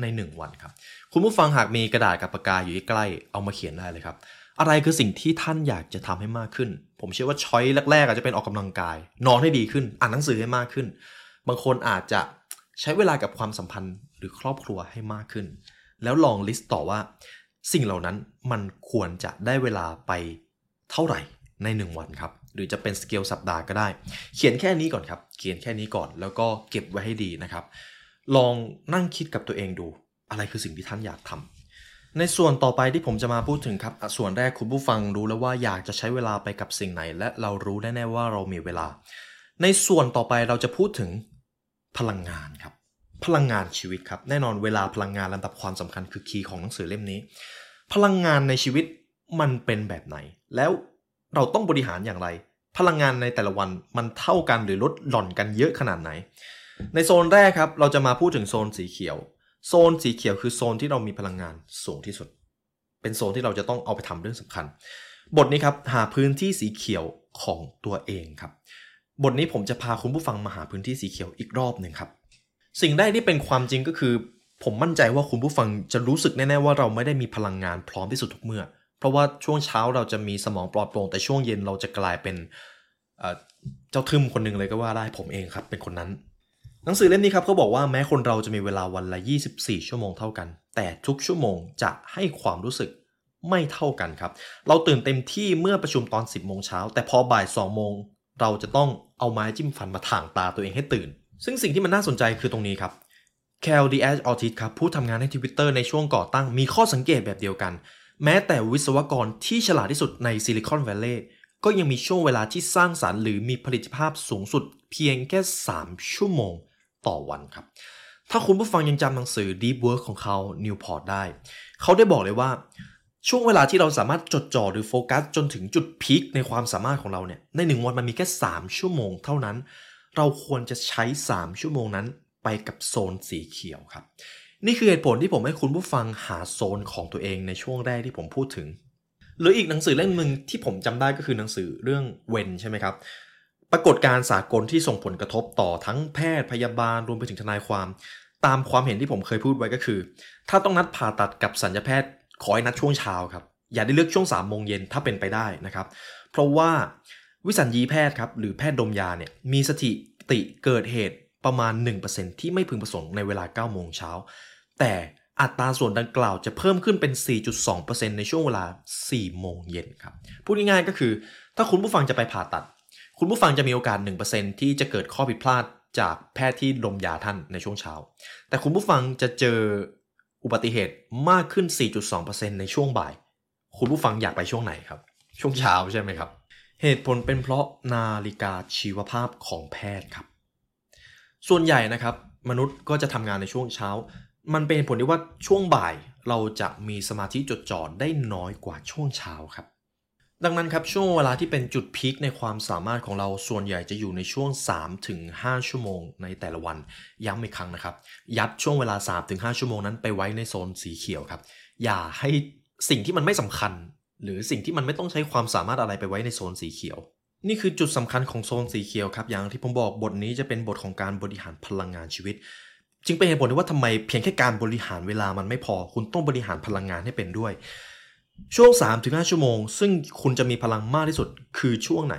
ใน 1 วันครับ คุณผู้ฟังหากมีกระดาษกับปากกาอยู่ใกล้เอามาเขียนได้เลยครับ อะไรคือสิ่งที่ท่านอยากจะทำให้มากขึ้น ผมเชื่อว่าช้อยแรกๆอาจจะเป็นออกกำลังกาย นอนให้ดีขึ้น อ่านหนังสือให้มากขึ้น บางคนอาจจะใช้เวลากับความสัมพันธ์หรือครอบครัวให้มากขึ้น แล้วลอง list ต่อว่า สิ่งเหล่านั้นมันควรจะได้เวลาไปเท่าไหร่ใน 1 วันครับ หรือจะเป็นสเกลสัปดาห์ก็ได้ เขียนแค่นี้ก่อนครับ เขียนแค่นี้ก่อนแล้วก็เก็บไว้ให้ดีนะครับ ลองนั่งคิดกับตัวเองดู อะไรคือสิ่งที่ท่านอยากทำในส่วนต่อไปที่ผมจะมาพูดถึงครับ ส่วนแรกคุณผู้ฟังรู้แล้วว่าอยากจะใช้เวลาไปกับสิ่งไหน และเรารู้แน่ๆว่าเรามีเวลา ในส่วนต่อไปเราจะพูดถึงพลังงานครับ พลังงานชีวิตครับ แน่นอนเวลาพลังงานลำดับความสำคัญคือคีย์ของหนังสือเล่มนี้ พลังงานในชีวิตมันเป็นแบบไหน แล้วเราต้องบริหารอย่างไร พลังงานในแต่ละวันมันเท่ากันหรือลดหล่อนกันเยอะขนาดไหน ในโซนแรกครับ เราจะมาพูดถึงโซนสีเขียว โซนสีเขียวคือโซนที่เรามีพลังงานสูงที่สุด เป็นโซนที่เราจะต้องเอาไปทำเรื่องสำคัญ บทนี้ครับหาพื้นที่สีเขียวของตัวเองครับ บทนี้ผมจะพาคุณผู้ฟังมาหาพื้นที่สีเขียวอีกรอบหนึ่งครับ สิ่งแรกที่เป็นความจริงก็คือ ผมมั่นใจว่าคุณผู้ฟังจะรู้สึกแน่ๆว่าเราไม่ได้มีพลังงานพร้อมที่สุดทุกเมื่อ เพราะว่าช่วงเช้าเราจะมีสมองปลอดโปร่งแต่ช่วงเย็นเราจะกลายเป็นเอ่อเจ้าทึมคนหนึ่งเลยก็ว่าได้ผมเองครับ เป็นคนนั้น หนังสือเล่มนี้ครับเขาบอกว่าแม้คนเราจะมีเวลาวันละ 24 ชั่วโมงเท่ากัน แต่ทุกชั่วโมงจะให้ความรู้สึกไม่เท่ากันครับ เราตื่นเต็มที่เมื่อประชุมตอน 10 โมงเช้า แต่พอบ่าย 2 โมง เราจะต้องเอาไม้จิ้มฟันมาถ่างตาตัวเองให้ตื่น ซึ่งสิ่งที่มันน่าสนใจคือตรงนี้ครับ Claire Diaz-Ortiz ครับผู้ทำงานในทวิตเตอร์ในช่วงก่อตั้งมีข้อสังเกตแบบเดียวกัน แม้แต่วิศวกรที่ฉลาดที่สุดใน Silicon Valley ก็ยังมีช่วงเวลาที่สร้างสรรค์หรือมีผลิตภาพสูงสุดเพียงแค่ 3 ชั่วโมงต่อวันครับ ถ้าคุณผู้ฟังยังจำหนังสือ Deep Work ของเขา Newport ได้ เขาได้บอกเลยว่า ช่วงเวลาที่เราสามารถจดจ่อหรือโฟกัสจนถึงจุดพีคในความสามารถของเราเนี่ยในหนึ่งวันมันมีแค่ 3 ชั่วโมงเท่านั้น เราควรจะใช้ 3 ชั่วโมงนั้นไปกับโซนสีเขียวครับ นี่คือเหตุผลที่ผมให้คุณผู้ฟังหาโซนของตัวเองในช่วงแรกที่ผมพูดถึง หรืออีกหนังสือเล่มหนึ่งที่ผมจำได้ก็คือหนังสือเรื่องเวนใช่ไหมครับ ปรากฏการ์สากลที่ส่งผลกระทบต่อทั้งแพทย์พยาบาลรวมไปถึงทนายความ ตามความเห็นที่ผมเคยพูดไว้ก็คือ ถ้าต้องนัดผ่าตัดกับสัญญาแพทย์ขอให้นัดช่วงเช้าครับอย่าได้เลือกช่วง3ามโมงเย็นถ้าเป็นไปได้นะครับ เพราะว่าวิสัญญีแพทย์ครับหรือแพทย์ดมยาเนี่ยมีสถิ ติเกิดเหตุประมาณ 1%ที่ไม่พึงประสงค์ในเวลา 9 โมงเช้า แต่อัตราส่วนดังกล่าวจะเพิ่มขึ้นเป็น 4.2%ในช่วงเวลา 4 โมงเย็นครับ พูดง่ายๆก็คือ ถ้าคุณผู้ฟังจะไปผ่าตัด คุณผู้ฟังจะมีโอกาส 1%ที่จะเกิดข้อผิดพลาดจากแพทย์ที่ดมยาท่านในช่วงเช้า แต่คุณผู้ฟังจะเจออุบัติเหตุมากขึ้น 4.2%ในช่วงบ่าย คุณผู้ฟังอยากไปช่วงไหนครับ ช่วงเช้าใช่ไหมครับ เหตุผลเป็นเพราะนาฬิกาชีวภาพของแพทย์ครับ ส่วนใหญ่นะครับ มนุษย์ก็จะทำงานในช่วงเช้า มันเป็นผลที่ว่าช่วงบ่ายเราจะมีสมาธิจดจ่อได้น้อยกว่าช่วงเช้าครับ ดังนั้นครับช่วงเวลาที่เป็นจุดพีคในความสามารถของเราส่วนใหญ่จะอยู่ในช่วง 3-5 ชั่วโมงในแต่ละวันย้ำอีกครั้งนะครับ ยัดช่วงเวลา 3-5 ชั่วโมงนั้นไปไว้ในโซนสีเขียวครับ อย่าให้สิ่งที่มันไม่สำคัญ หรือสิ่งที่มันไม่ต้องใช้ความสามารถอะไรไปไว้ในโซนสีเขียว นี่คือจุดสำคัญของโซนสีเขียวครับ อย่างที่ผมบอกบทนี้จะเป็นบทของการบริหารพลังงานชีวิต จึงเป็นเหตุผลที่ว่าทำไมเพียงแค่การบริหารเวลามันไม่พอ คุณต้องบริหารพลังงานให้เป็นด้วย ช่วง 3-5 ชั่วโมง ซึ่งคุณจะมีพลังมากที่สุดคือช่วงไหน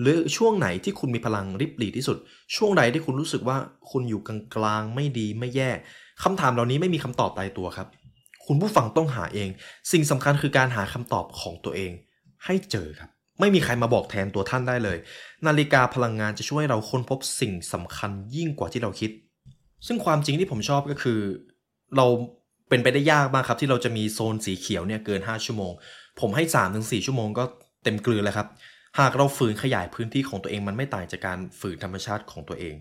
หรือช่วงไหนที่คุณมีพลังริบหรี่ที่สุด ช่วงใดที่คุณรู้สึกว่าคุณอยู่กลางๆไม่ดีไม่แย่คำถามเหล่านี้ไม่มีคำตอบตายตัวครับ คุณผู้ฟังต้องหาเอง สิ่งสำคัญคือการหาคำตอบของตัวเอง ให้เจอครับ ไม่มีใครมาบอกแทนตัวท่านได้เลย นาฬิกาพลังงานจะช่วยเราค้นพบสิ่งสำคัญยิ่งกว่าที่เราคิด ซึ่งความจริงที่ผมชอบก็คือ เราเป็นไปได้ยากมากครับ ที่เราจะมีโซนสีเขียวเนี่ยเกิน 5 ชั่วโมง ผมให้ 3-4 ชั่วโมงก็เต็มกลืนแล้วครับ หากเราฝืนขยายพื้นที่ของตัวเองมันไม่ต่างจากการฝืนธรรมชาติของตัวเอง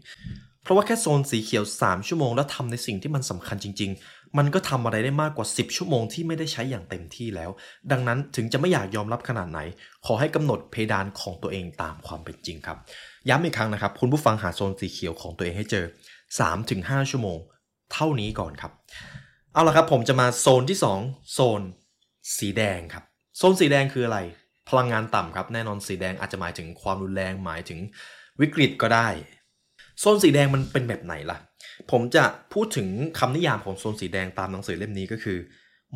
เพราะว่าแค่โซนสีเขียว 3 ชั่วโมงแล้วทำในสิ่งที่มันสำคัญจริง ๆ มันก็ทำอะไรได้มากกว่า 10 ชั่วโมงที่ไม่ได้ใช้อย่างเต็มที่แล้ว ดังนั้นถึงจะไม่อยากยอมรับขนาดไหน ขอให้กำหนดเพดานของตัวเองตามความเป็นจริงครับ ย้ำอีกครั้งนะครับ คุณผู้ฟังหาโซนสีเขียวของตัวเองให้เจอ 3-5 ชั่วโมง เท่านี้ก่อนครับ เอาละครับผมจะมาโซนที่ 2 โซนสีแดงครับ โซนสีแดงคืออะไร พลังงานต่ำครับ แน่นอนสีแดงอาจจะหมายถึงความรุนแรงหมายถึงวิกฤตก็ได้ โซนสีแดงมันเป็นแบบไหนล่ะ ผมจะพูดถึงคำนิยามของโซนสีแดงตามหนังสือเล่มนี้ก็คือ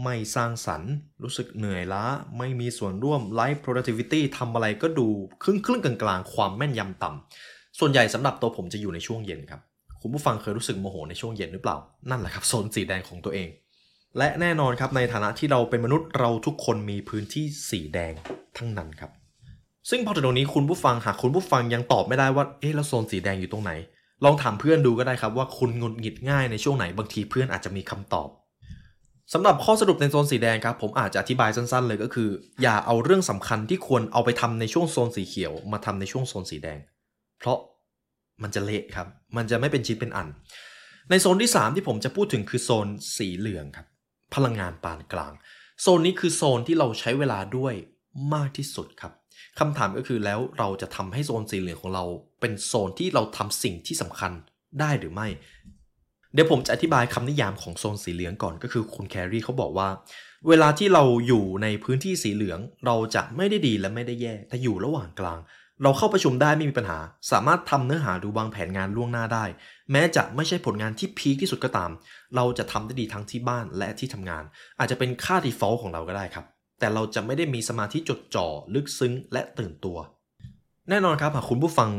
ไม่สร้างสรรค์ รู้สึกเหนื่อยล้า ไม่มีส่วนร่วม life productivity ทำอะไรก็ดูครึ่งครึ่งกลางๆ ความแม่นยำต่ำส่วนใหญ่สำหรับตัวผมจะอยู่ในช่วงเย็นครับ คุณผู้ฟังเคยรู้สึกโมโหในช่วงเย็นหรือเปล่า นั่นแหละครับโซนสีแดงของตัวเอง และแน่นอนครับในฐานะที่เราเป็นมนุษย์เราทุกคนมีพื้นที่สีแดงทั้งนั้นครับซึ่งพอถึงตรงนี้คุณผู้ฟังหากคุณผู้ฟังยังตอบไม่ได้ว่า เอ๊ะแล้วโซนสีแดงอยู่ตรงไหน ลองถามเพื่อนดูก็ได้ครับว่าคุณงุดหงิดง่ายในช่วงไหนบางทีเพื่อนอาจจะมีคำตอบสำหรับข้อสรุปในโซนสีแดงครับผมอาจจะอธิบายสั้นๆ เลยก็คือ อย่าเอาเรื่องสำคัญที่ควรเอาไปทำในช่วงโซนสีเขียว มาทำในช่วงโซนสีแดง เพราะมันจะเละครับ มันจะไม่เป็นชิ้นเป็นอัน ในโซนที่ 3 ที่ผมจะพูดถึงคือโซนสีเหลืองครับ พลังงานปานกลาง โซนนี้คือโซนที่เราใช้เวลาด้วยมากที่สุดครับ คำถามก็คือแล้วเราจะทำให้โซนสีเหลืองของเรา เป็นโซนที่เราทำสิ่งที่สำคัญได้หรือไม่ เดี๋ยวผมจะอธิบายคำนิยามของโซนสีเหลืองก่อนก็คือคุณแครีเขาบอกว่า เวลาที่เราอยู่ในพื้นที่สีเหลือง เราจะไม่ได้ดีและไม่ได้แย่แต่อยู่ระหว่างกลาง เราเข้าประชุมได้ไม่มีปัญหา สามารถทำเนื้อหาดูวางแผนงานล่วงหน้าได้ แม้จะไม่ใช่ผลงานที่พีคที่สุดก็ตาม เราจะทำได้ดีทั้งที่บ้านและที่ทำงาน อาจจะเป็นค่า default ของเราก็ได้ครับ แต่เราจะไม่ได้มีสมาธิจดจ่อลึกซึ้งและตื่นตัว แน่นอนครับหากคุณผู้ฟัง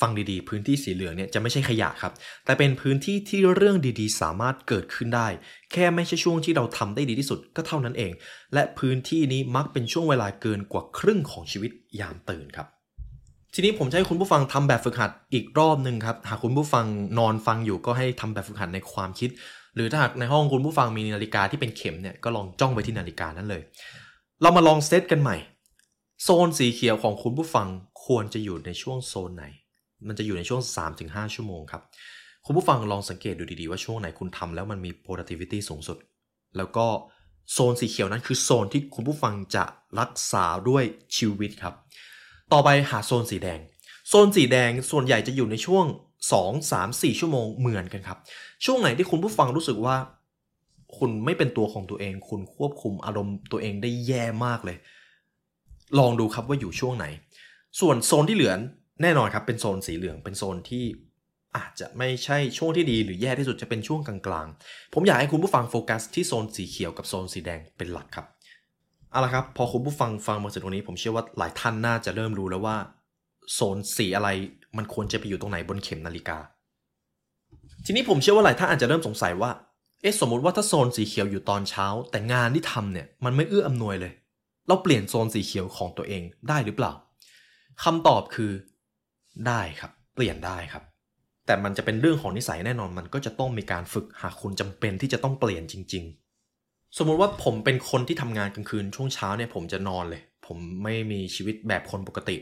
ฟังดีๆ พื้นที่สีเหลืองเนี่ยจะไม่ใช่ขยะครับ แต่เป็นพื้นที่ที่เรื่องดีๆ สามารถเกิดขึ้นได้ แค่ไม่ใช่ช่วงที่เราทำได้ดีที่สุดก็เท่านั้นเอง และพื้นที่นี้มักเป็นช่วงเวลาเกินกว่าครึ่งของชีวิตยามตื่นครับ ทีนี้ผมจะให้คุณผู้ฟังทำแบบฝึกหัดอีกรอบหนึ่งครับ หากคุณผู้ฟังนอนฟังอยู่ก็ให้ทำแบบฝึกหัดในความคิด รือถ้าหากในห้องคุณผู้ฟังมีนาฬิกาที่เป็นเข็มเนี่ยก็ลองจ้องไปที่นาฬิกานั้นเลย เรามาลองเซตกันใหม่ โซนสีเขียวของคุณผู้ฟังควรจะอยู่ในช่วงโซนไหน มันจะอยู่ในช่วง 3-5 ชั่วโมงครับ คุณผู้ฟังลองสังเกตดูดีๆว่าช่วงไหนคุณทำแล้วมันมี productivity สูงสุด แล้วก็โซนสีเขียวนั้นคือโซนที่คุณผู้ฟังจะรักษาด้วยชีวิตครับ ต่อไปหาโซนสีแดง โซนสีแดงส่วนใหญ่จะอยู่ในช่วง 2 3 4 ชั่วโมงเหมือนกันครับ ช่วงไหนที่คุณผู้ฟังรู้สึกว่า คุณไม่เป็นตัวของตัวเอง คุณควบคุมอารมณ์ตัวเองได้แย่มากเลย ลองดูครับว่าอยู่ช่วงไหน ส่วนโซนที่เหลือแน่นอนครับเป็นโซนสีเหลืองเป็นโซนที่อาจจะไม่ใช่ช่วงที่ดีหรือแย่ที่สุดจะเป็นช่วงกลางๆ ผมอยากให้คุณผู้ฟังโฟกัสที่โซนสีเขียวกับโซนสีแดงเป็นหลักครับเอาละครับพอคุณผู้ฟังฟังมาถึงตรงนี้ ผมเชื่อว่าหลายท่านน่าจะเริ่มรู้แล้วว่าโซนสีอะไร มันควรจะไปอยู่ตรงไหนบนเข็มนาฬิกา ทีนี้ผมเชื่อว่าหลายท่านอาจจะเริ่มสงสัยว่า เอ๊ะสมมุติว่าถ้าโซนสีเขียวอยู่ตอนเช้า แต่งานที่ทำเนี่ยมันไม่เอื้ออำนวยเลย เราเปลี่ยนโซนสีเขียวของตัวเองได้หรือเปล่าคำตอบคือได้ครับ เปลี่ยนได้ครับ แต่มันจะเป็นเรื่องของนิสัยแน่นอนมันก็จะต้องมีการฝึกหากคุณจำเป็นที่จะต้องเปลี่ยนจริง ๆ สมมุติว่าผมเป็นคนที่ทำงานกลางคืนช่วงเช้าเนี่ยผมจะนอนเลย ผมไม่มีชีวิตแบบคนปกติ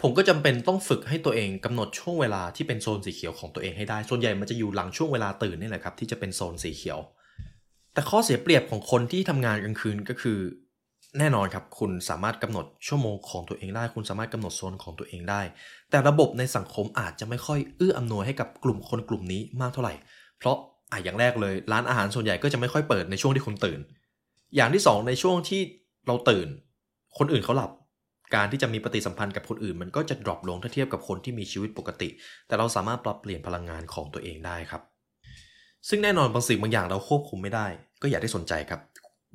ผมก็จำเป็นต้องฝึกให้ตัวเองกำหนดช่วงเวลาที่เป็นโซนสีเขียวของตัวเองให้ได้ ส่วนใหญ่มันจะอยู่หลังช่วงเวลาตื่นนี่แหละครับที่จะเป็นโซนสีเขียว แต่ข้อเสียเปรียบของคนที่ทำงานกลางคืนก็คือ แน่นอนครับคุณสามารถกำหนดชั่วโมงของตัวเองได้ คุณสามารถกำหนดโซนของตัวเองได้ แต่ระบบในสังคมอาจจะไม่ค่อยเอื้ออำนวยให้กับกลุ่มคนกลุ่มนี้มากเท่าไหร่ เพราะอะอย่างแรกเลย ร้านอาหารส่วนใหญ่ก็จะไม่ค่อยเปิดในช่วงที่คุณตื่น อย่างที่สองในช่วงที่เราตื่น คนอื่นเขาหลับ การที่จะมีปฏิสัมพันธ์กับคนอื่น มันก็จะดรอปลงถ้าเทียบกับคนที่มีชีวิตปกติ แต่เราสามารถปรับเปลี่ยนพลังงานของตัวเองได้ครับ ซึ่งแน่นอนบางสิ่งบางอย่างเราควบคุมไม่ได้ ก็อย่าได้สนใจครับ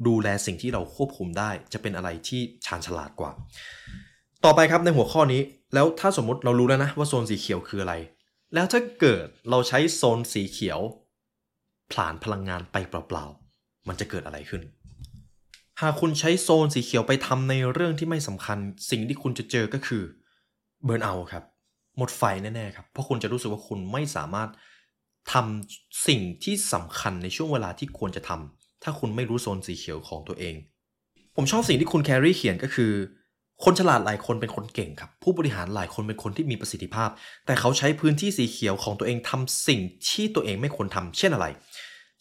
ดูแลสิ่งที่เราควบคุมได้ จะเป็นอะไรที่ชาญฉลาดกว่า ต่อไปครับในหัวข้อนี้ แล้วถ้าสมมติเรารู้แล้วนะว่าโซนสีเขียวคืออะไร แล้วถ้าเกิดเราใช้โซนสีเขียวผลาญพลังงานไปเปล่าๆมันจะเกิดอะไรขึ้น หากคุณใช้โซนสีเขียวไปทำในเรื่องที่ไม่สำคัญ สิ่งที่คุณจะเจอก็คือเบิร์นเอาครับ หมดไฟแน่ๆครับ เพราะคุณจะรู้สึกว่าคุณไม่สามารถทำสิ่งที่สำคัญในช่วงเวลาที่ควรจะทำถ้าคุณไม่รู้โซนสีเขียวของตัวเอง ผมชอบสิ่งที่คุณแครี่เขียนก็คือ คนฉลาดหลายคนเป็นคนเก่งครับ ผู้บริหารหลายคนเป็นคนที่มีประสิทธิภาพ แต่เขาใช้พื้นที่สีเขียวของตัวเองทำสิ่งที่ตัวเองไม่ควรทำเช่นอะไร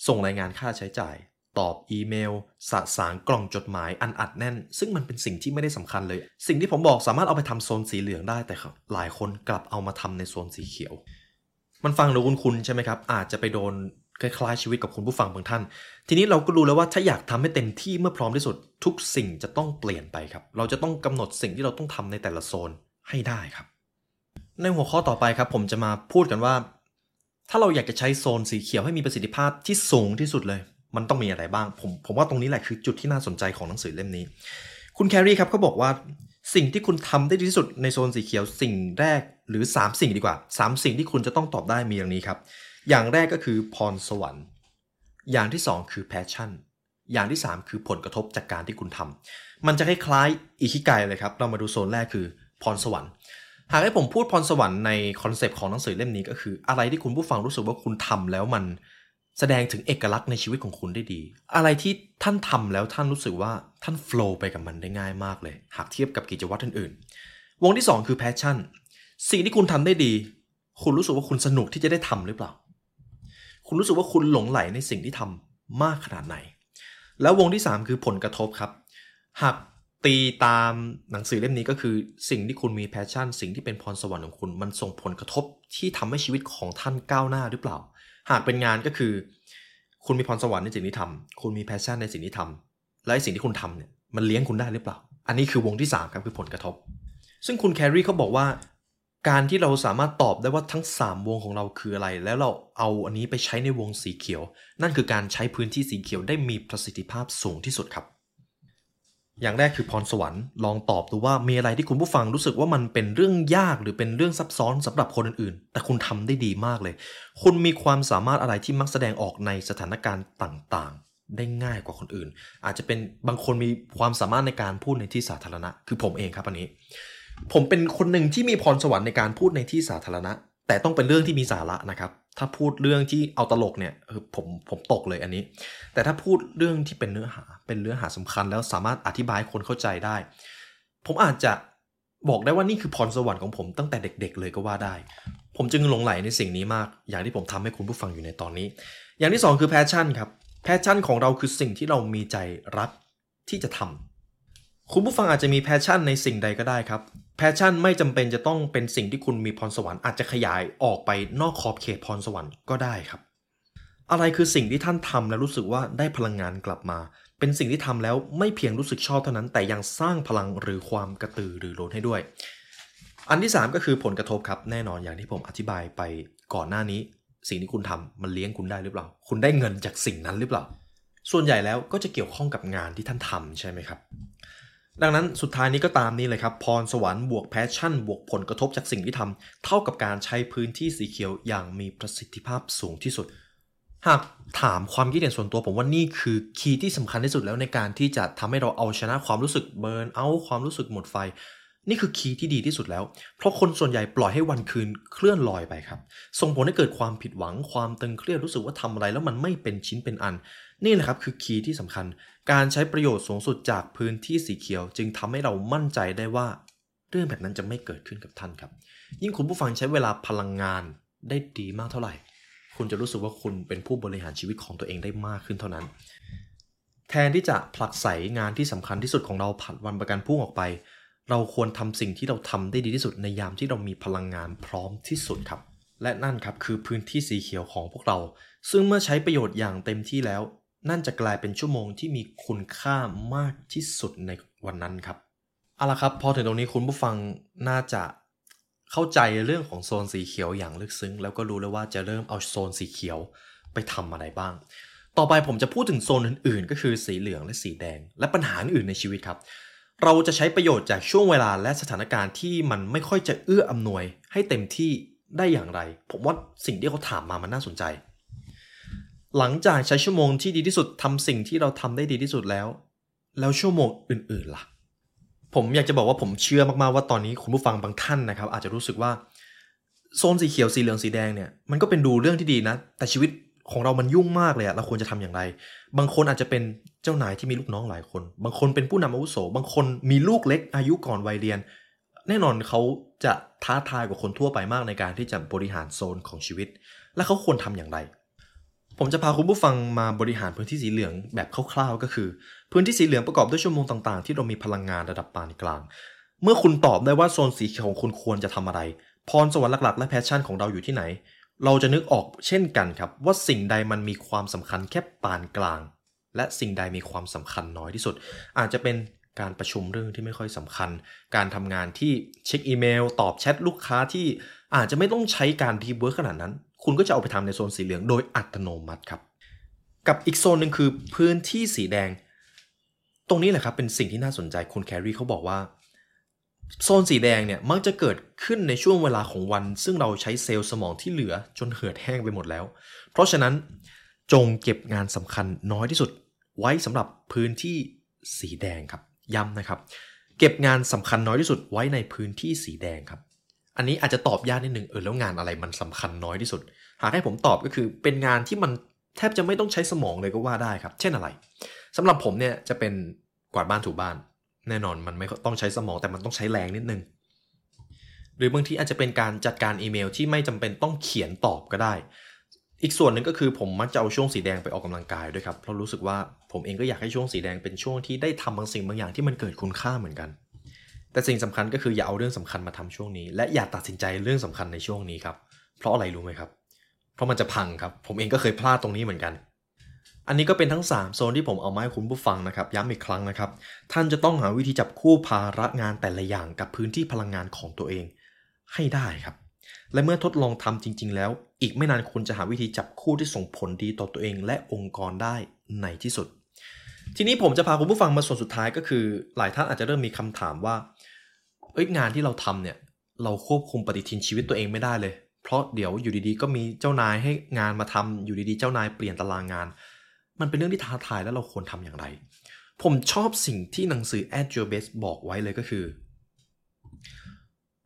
ส่งรายงานค่าใช้จ่าย ตอบอีเมล สะสางกล่องจดหมายอันอัดแน่น ซึ่งมันเป็นสิ่งที่ไม่ได้สำคัญเลย สิ่งที่ผมบอกสามารถเอาไปทำโซนสีเหลืองได้แต่หลายคนกลับเอามาทำในโซนสีเขียว มันฟังดูคุ้นๆใช่ไหมครับ อาจจะไปโดนคล้ายๆชีวิตกับคุณผู้ฟังบางท่าน ทีนี้เราก็รู้แล้วว่าถ้าอยากทำให้เต็มที่เมื่อพร้อมที่สุด ทุกสิ่งจะต้องเปลี่ยนไปครับ เราจะต้องกำหนดสิ่งที่เราต้องทำในแต่ละโซนให้ได้ครับ ในหัวข้อต่อไปครับ ผมจะมาพูดกันว่า ถ้าเราอยากจะใช้โซนสีเขียวให้มีประสิทธิภาพที่สูงที่สุดเลย มันต้องมีอะไรบ้าง ผมผมว่าตรงนี้แหละคือจุดที่น่าสนใจของหนังสือเล่มนี้ คุณแครี่ครับเขาบอกว่าสิ่งที่คุณทำได้ดีที่สุดในโซนสีเขียวสิ่งแรกหรือ 3 สิ่งดีกว่า 3 สิ่งที่คุณจะต้องตอบได้มีอย่างนี้ครับ อย่างแรกก็คือพรสวรรค์ อย่างที่ 2 คือ passion อย่างที่ 3 คือผลกระทบจากการที่คุณทำมันจะคล้ายๆอิคิไกเลยครับ เรามาดูโซนแรกคือพรสวรรค์ หากให้ผมพูดพรสวรรค์ใน concept ของหนังสือเล่มนี้ก็คือ อะไรที่คุณผู้ฟังรู้สึกว่าคุณทำแล้วมัน แสดงถึงเอกลักษณ์ในชีวิตของคุณได้ดี อะไรที่ท่านทำแล้วท่านรู้สึกว่าท่าน flow ไปกับมันได้ง่ายมากเลย หากเทียบกับกิจวัตรอื่นๆ วงที่ 2 คือ passion สิ่งที่คุณทำได้ดี คุณรู้สึกว่าคุณสนุกที่จะได้ทำหรือเปล่า คุณรู้สึกว่าคุณหลงใหลในสิ่งที่ทำมากขนาดไหน แล้ววงที่ 3 คือผลกระทบครับ หากตีตามหนังสือเล่มนี้ก็คือสิ่งที่คุณมี passion สิ่งที่เป็นพรสวรรค์ของคุณ มันส่งผลกระทบที่ทำให้ชีวิตของท่านก้าวหน้าหรือเปล่า หากเป็นงานก็คือ คุณมีพรสวรรค์ในสิ่งที่ทำคุณมี passion ในสิ่งที่ทำและสิ่งที่คุณทำเนี่ยมันเลี้ยงคุณได้หรือเปล่า อันนี้คือวงที่3ครับคือผลกระทบ ซึ่งคุณแครีเขาบอกว่า การที่เราสามารถตอบได้ว่าทั้ง 3 วงของเราคืออะไร แล้วเราเอาอันนี้ไปใช้ในวงสีเขียว นั่นคือการใช้พื้นที่สีเขียวได้มีประสิทธิภาพสูงที่สุดครับ อย่างแรกคือพรสวรรค์ลองตอบดูว่ามีอะไรที่คุณผู้ฟังรู้สึกว่ามันเป็นเรื่องยากหรือเป็นเรื่องซับซ้อนสำหรับคนอื่นๆ แต่คุณทำได้ดีมากเลย คุณมีความสามารถอะไรที่มักแสดงออกในสถานการณ์ต่างๆ ได้ง่ายกว่าคนอื่น อาจจะเป็นบางคนมีความสามารถในการพูดในที่สาธารณะ คือผมเองครับอันนี้ ผมเป็นคนหนึ่งที่มีพรสวรรค์ในการพูดในที่สาธารณะ แต่ต้องเป็นเรื่องที่มีสาระนะครับ ถ้าพูดเรื่องที่เอาตลกเนี่ยผมผมตกเลยอันนี้ แต่ถ้าพูดเรื่องที่เป็นเนื้อหา เป็นเนื้อหาสำคัญแล้วสามารถอธิบายคนเข้าใจได้ ผมอาจจะบอกได้ว่านี่คือพรสวรรค์ของผมตั้งแต่เด็ก ๆ เลยก็ว่าได้ ผมจึงหลงไหลในสิ่งนี้มาก อย่างที่ผมทำให้คุณผู้ฟังอยู่ในตอนนี้ อย่างที่สองคือ passion ครับ passion ของเราคือสิ่งที่เรามีใจรักที่จะทำคุณผู้ฟังอาจจะมี passion ในสิ่งใดก็ได้ครับ passion ไม่จำเป็นจะต้องเป็นสิ่งที่คุณมีพรสวรรค์อาจจะขยายออกไปนอกขอบเขตพรสวรรค์ก็ได้ครับ อะไรคือสิ่งที่ท่านทำแล้วรู้สึกว่าได้พลังงานกลับมา เป็นสิ่งที่ทำแล้วไม่เพียงรู้สึกชอบเท่านั้น แต่ยังสร้างพลังหรือความกระตือรือร้นให้ด้วย อันที่ 3 ก็คือผลกระทบครับ แน่นอนอย่างที่ผมอธิบายไปก่อนหน้านี้ สิ่งที่คุณทำมันเลี้ยงคุณได้หรือเปล่า คุณได้เงินจากสิ่งนั้นหรือเปล่า ส่วนใหญ่แล้วก็จะเกี่ยวข้องกับงานที่ท่านทำใช่ไหมครับ ดังนั้นสุดท้ายนี้ก็ตามนี้เลยครับ พรสวรรค์บวก passion บวกผลกระทบจากสิ่งที่ทำเท่ากับการใช้พื้นที่สีเขียวอย่างมีประสิทธิภาพสูงที่สุด หากถามความคิดเห็นส่วนตัวผมว่านี่คือ key ที่สำคัญที่สุดแล้วในการที่จะทำให้เราเอาชนะความรู้สึก burnout ความรู้สึกหมดไฟ นี่คือคีย์ที่ดีที่สุดแล้ว เพราะคนส่วนใหญ่ปล่อยให้วันคืนเคลื่อนลอยไปครับ ส่งผลให้เกิดความผิดหวังความตึงเครียดรู้สึกว่าทำอะไรแล้วมันไม่เป็นชิ้นเป็นอัน นี่แหละครับคือคีย์ที่สำคัญ การใช้ประโยชน์สูงสุดจากพื้นที่สีเขียว จึงทำให้เรามั่นใจได้ว่า เรื่องแบบนั้นจะไม่เกิดขึ้นกับท่านครับ ยิ่งคุณผู้ฟังใช้เวลาพลังงานได้ดีมากเท่าไหร่ คุณจะรู้สึกว่าคุณเป็นผู้บริหารชีวิตของตัวเองได้มากขึ้นเท่านั้น แทนที่จะผลักไสงานที่สำคัญที่สุดของเราผัดวันประกันพรุ่งออกไป เราควรทำสิ่งที่เราทำได้ดีที่สุดในยามที่เรามีพลังงานพร้อมที่สุดครับ และนั่นครับคือพื้นที่สีเขียวของพวกเรา ซึ่งเมื่อใช้ประโยชน์อย่างเต็มที่แล้ว นั่นจะกลายเป็นชั่วโมงที่มีคุณค่ามากที่สุดในวันนั้นครับเอาละครับ พอถึงตรงนี้คุณผู้ฟังน่าจะเข้าใจเรื่องของโซนสีเขียวอย่างลึกซึ้ง แล้วก็รู้แล้วว่าจะเริ่มเอาโซนสีเขียวไปทำอะไรบ้าง ต่อไปผมจะพูดถึงโซนอื่นๆ ก็คือสีเหลืองและสีแดง และปัญหาอื่นในชีวิตครับ เราจะใช้ประโยชน์จากช่วงเวลาและสถานการณ์ที่มันไม่ค่อยจะเอื้ออำนวย ให้เต็มที่ได้อย่างไร ผมว่าสิ่งที่เขาถามมามันน่าสนใจ หลังจากใช้ชั่วโมงที่ดีที่สุดทำสิ่งที่เราทำได้ดีที่สุดแล้ว แล้วชั่วโมงอื่นๆล่ะ ผมอยากจะบอกว่าผมเชื่อมากๆว่าตอนนี้คุณผู้ฟังบางท่านนะครับ อาจจะรู้สึกว่าโซนสีเขียวสีเหลืองสีแดงเนี่ยมันก็เป็นดูเรื่องที่ดีนะ แต่ชีวิตของเรามันยุ่งมากเลยอะเราควรจะทำอย่างไร บางคนอาจจะเป็นเจ้านายที่มีลูกน้องหลายคน บางคนเป็นผู้นำอาวุโส บางคนมีลูกเล็กอายุก่อนวัยเรียน แน่นอนเขาจะท้าทายกว่าคนทั่วไปมากในการที่จะบริหารโซนของชีวิต และเขาควรทำอย่างไร ผมจะพาคุณผู้ฟังมาบริหารพื้นที่สีเหลืองแบบคร่าวๆก็คือ พื้นที่สีเหลืองประกอบด้วยชั่วโมงต่างๆ ที่เรามีพลังงานระดับปานกลาง เมื่อคุณตอบได้ว่าโซนสีเขียวของคุณควรจะทำอะไร พรสวรรค์หลักๆ และ passion ของเราอยู่ที่ไหน เราจะนึกออกเช่นกันครับ ว่าสิ่งใดมันมีความสำคัญแค่ปานกลาง และสิ่งใดมีความสำคัญน้อยที่สุด อาจจะเป็นการประชุมเรื่องที่ไม่ค่อยสำคัญ การทำงานที่เช็คอีเมล ตอบแชทลูกค้าที่อาจจะไม่ต้องใช้การ deep work ขนาดนั้น คุณก็จะเอาไปทำในโซนสีเหลืองโดยอัตโนมัติครับ กับอีกโซนหนึ่งคือพื้นที่สีแดง ตรงนี้แหละครับเป็นสิ่งที่น่าสนใจคุณแครีเขาบอกว่า โซนสีแดงเนี่ยมักจะเกิดขึ้นในช่วงเวลาของวัน ซึ่งเราใช้เซลล์สมองที่เหลือจนเหือดแห้งไปหมดแล้ว เพราะฉะนั้นจงเก็บงานสำคัญน้อยที่สุด ไว้สำหรับพื้นที่สีแดงครับย้ำนะครับ เก็บงานสำคัญน้อยที่สุดไว้ในพื้นที่สีแดงครับ อันนี้อาจจะตอบยากนิดนึงเออแล้วงานอะไรมันสำคัญน้อยที่สุด หากให้ผมตอบก็คือเป็นงานที่มันแทบจะไม่ต้องใช้สมองเลยก็ว่าได้ครับ เช่นอะไรสำหรับผมเนี่ยจะเป็นกวาดบ้านถูบ้าน แน่นอนมันไม่ต้องใช้สมองแต่มันต้องใช้แรงนิดนึง หรือบางทีอาจจะเป็นการจัดการอีเมลที่ไม่จำเป็นต้องเขียนตอบก็ได้ อีกส่วนหนึ่งก็คือผมมักจะเอาช่วงสีแดงไปออกกำลังกายด้วยครับเพราะรู้สึกว่าผมเองก็อยากให้ช่วงสีแดงเป็นช่วงที่ได้ทำบางสิ่งบางอย่างที่มันเกิดคุณค่าเหมือนกัน แต่สิ่งสำคัญก็คืออย่าเอาเรื่องสำคัญมาทำช่วงนี้ และอย่าตัดสินใจเรื่องสำคัญในช่วงนี้ครับเพราะอะไรรู้ไหมครับ เพราะมันจะพังครับ ผมเองก็เคยพลาดตรงนี้เหมือนกัน อันนี้ก็เป็นทั้ง 3 โซนที่ผมเอามาให้คุณผู้ฟังนะครับ ย้ำอีกครั้งนะครับ ท่านจะต้องหาวิธีจับคู่ภาระงานแต่ละอย่างกับพื้นที่พลังงานของตัวเองให้ได้ครับ และเมื่อทดลองทำจริง ๆ แล้ว อีกไม่นานคุณจะหาวิธีจับคู่ที่ส่งผลดีต่อตัวเอง และองค์กรได้ในที่สุด ทีนี้ผมจะพาคุณผู้ฟังมาส่วนสุดท้ายก็คือ หลายท่านอาจจะเริ่มมีคำถามว่า เอ้ยงานที่เราทำเนี่ย เราควบคุมปฏิทินชีวิตตัวเองไม่ได้เลย เพราะเดี๋ยวอยู่ดีๆ ก็มีเจ้านายให้งานมาทำอยู่ดีๆ เจ้านายเปลี่ยนตารางงาน มันเป็นเรื่องที่ท้าทายแล้วเราควรทำอย่างไร ผมชอบสิ่งที่หนังสือ At Your Best บอกไว้เลยก็คือ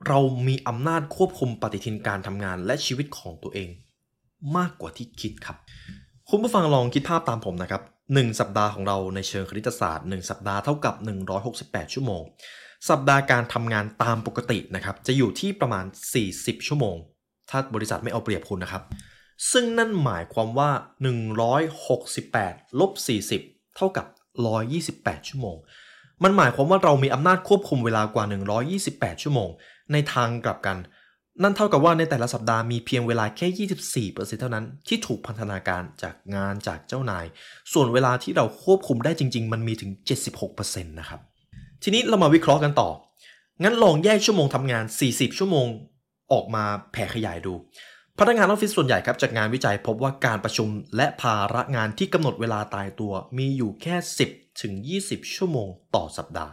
เรามีอำนาจควบคุมปฏิทินการทำงานและชีวิตของตัวเองมากกว่าที่คิดครับ คุณผู้ฟังลองคิดภาพตามผมนะครับ 1 สัปดาห์ของเราในเชิงคณิตศาสตร์ 1 สัปดาห์เท่ากับ 168 ชั่วโมง สัปดาห์การทำงานตามปกตินะครับจะอยู่ที่ประมาณ 40 ชั่วโมง ถ้าบริษัทไม่เอาเปรียบคุณนะครับ ซึ่งนั่นหมายความว่า 168ลบ40 เท่ากับ 128 ชั่วโมง มันหมายความว่าเรามีอำนาจควบคุมเวลากว่า 128 ชั่วโมง ในทางกลับกัน นั่นเท่ากับว่าในแต่ละสัปดาห์มีเพียงเวลาแค่ 24%เท่านั้นที่ถูกพันธนาการจากงานจากเจ้านาย ส่วนเวลาที่เราควบคุมได้จริง ๆ มันมีถึง 76%นะครับ ทีนี้เรามาวิเคราะห์กันต่อ งั้นลองแยกชั่วโมงทำงาน 40 ชั่วโมงออกมาแผ่ขยายดู พนักงานออฟฟิศส่วนใหญ่ครับจากงานวิจัยพบว่าการประชุมและภาระงานที่กำหนดเวลาตายตัวมีอยู่แค่ 10 ถึง 20 ชั่วโมงต่อสัปดาห์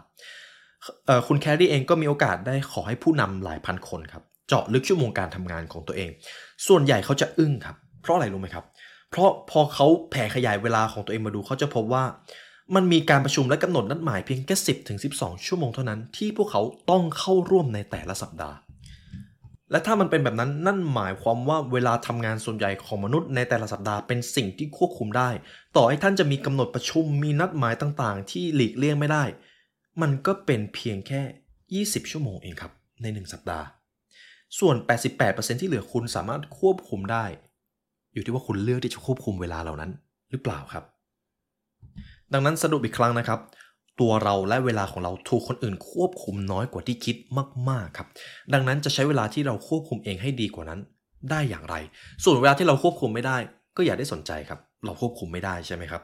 คุณแครี่เองก็มีโอกาสได้ขอให้ผู้นำหลายพันคนครับเจาะลึกชั่วโมงการทำงานของตัวเอง ส่วนใหญ่เขาจะอึ้งครับ เพราะอะไรรู้ไหมครับ เพราะพอเขาแผ่ขยายเวลาของตัวเองมาดูเขาจะพบว่า มันมีการประชุมและกำหนดนัดหมายเพียงแค่10ถึง12 ชั่วโมงเท่านั้นที่พวกเขาต้องเข้าร่วมในแต่ละสัปดาห์ และถ้ามันเป็นแบบนั้นนั่นหมายความว่าเวลาทำงานส่วนใหญ่ของมนุษย์ในแต่ละสัปดาห์เป็นสิ่งที่ควบคุมได้ ต่อให้ท่านจะมีกำหนดประชุมมีนัดหมายต่างๆ ที่หลีกเลี่ยงไม่ได้ มันก็เป็นเพียงแค่ 20 ชั่วโมงเองครับใน 1 สัปดาห์ ส่วน 88%ที่เหลือคุณสามารถควบคุมได้ อยู่ที่ว่าคุณเลือกที่จะควบคุมเวลาเหล่านั้นหรือเปล่าครับ ดังนั้นสรุปอีกครั้งนะครับ ตัวเราและเวลาของเราถูกคนอื่นควบคุมน้อยกว่าที่คิดมากๆครับ ดังนั้นจะใช้เวลาที่เราควบคุมเองให้ดีกว่านั้น ได้อย่างไร ส่วนเวลาที่เราควบคุมไม่ได้ ก็อย่าได้สนใจครับ เราควบคุมไม่ได้ใช่ไหมครับ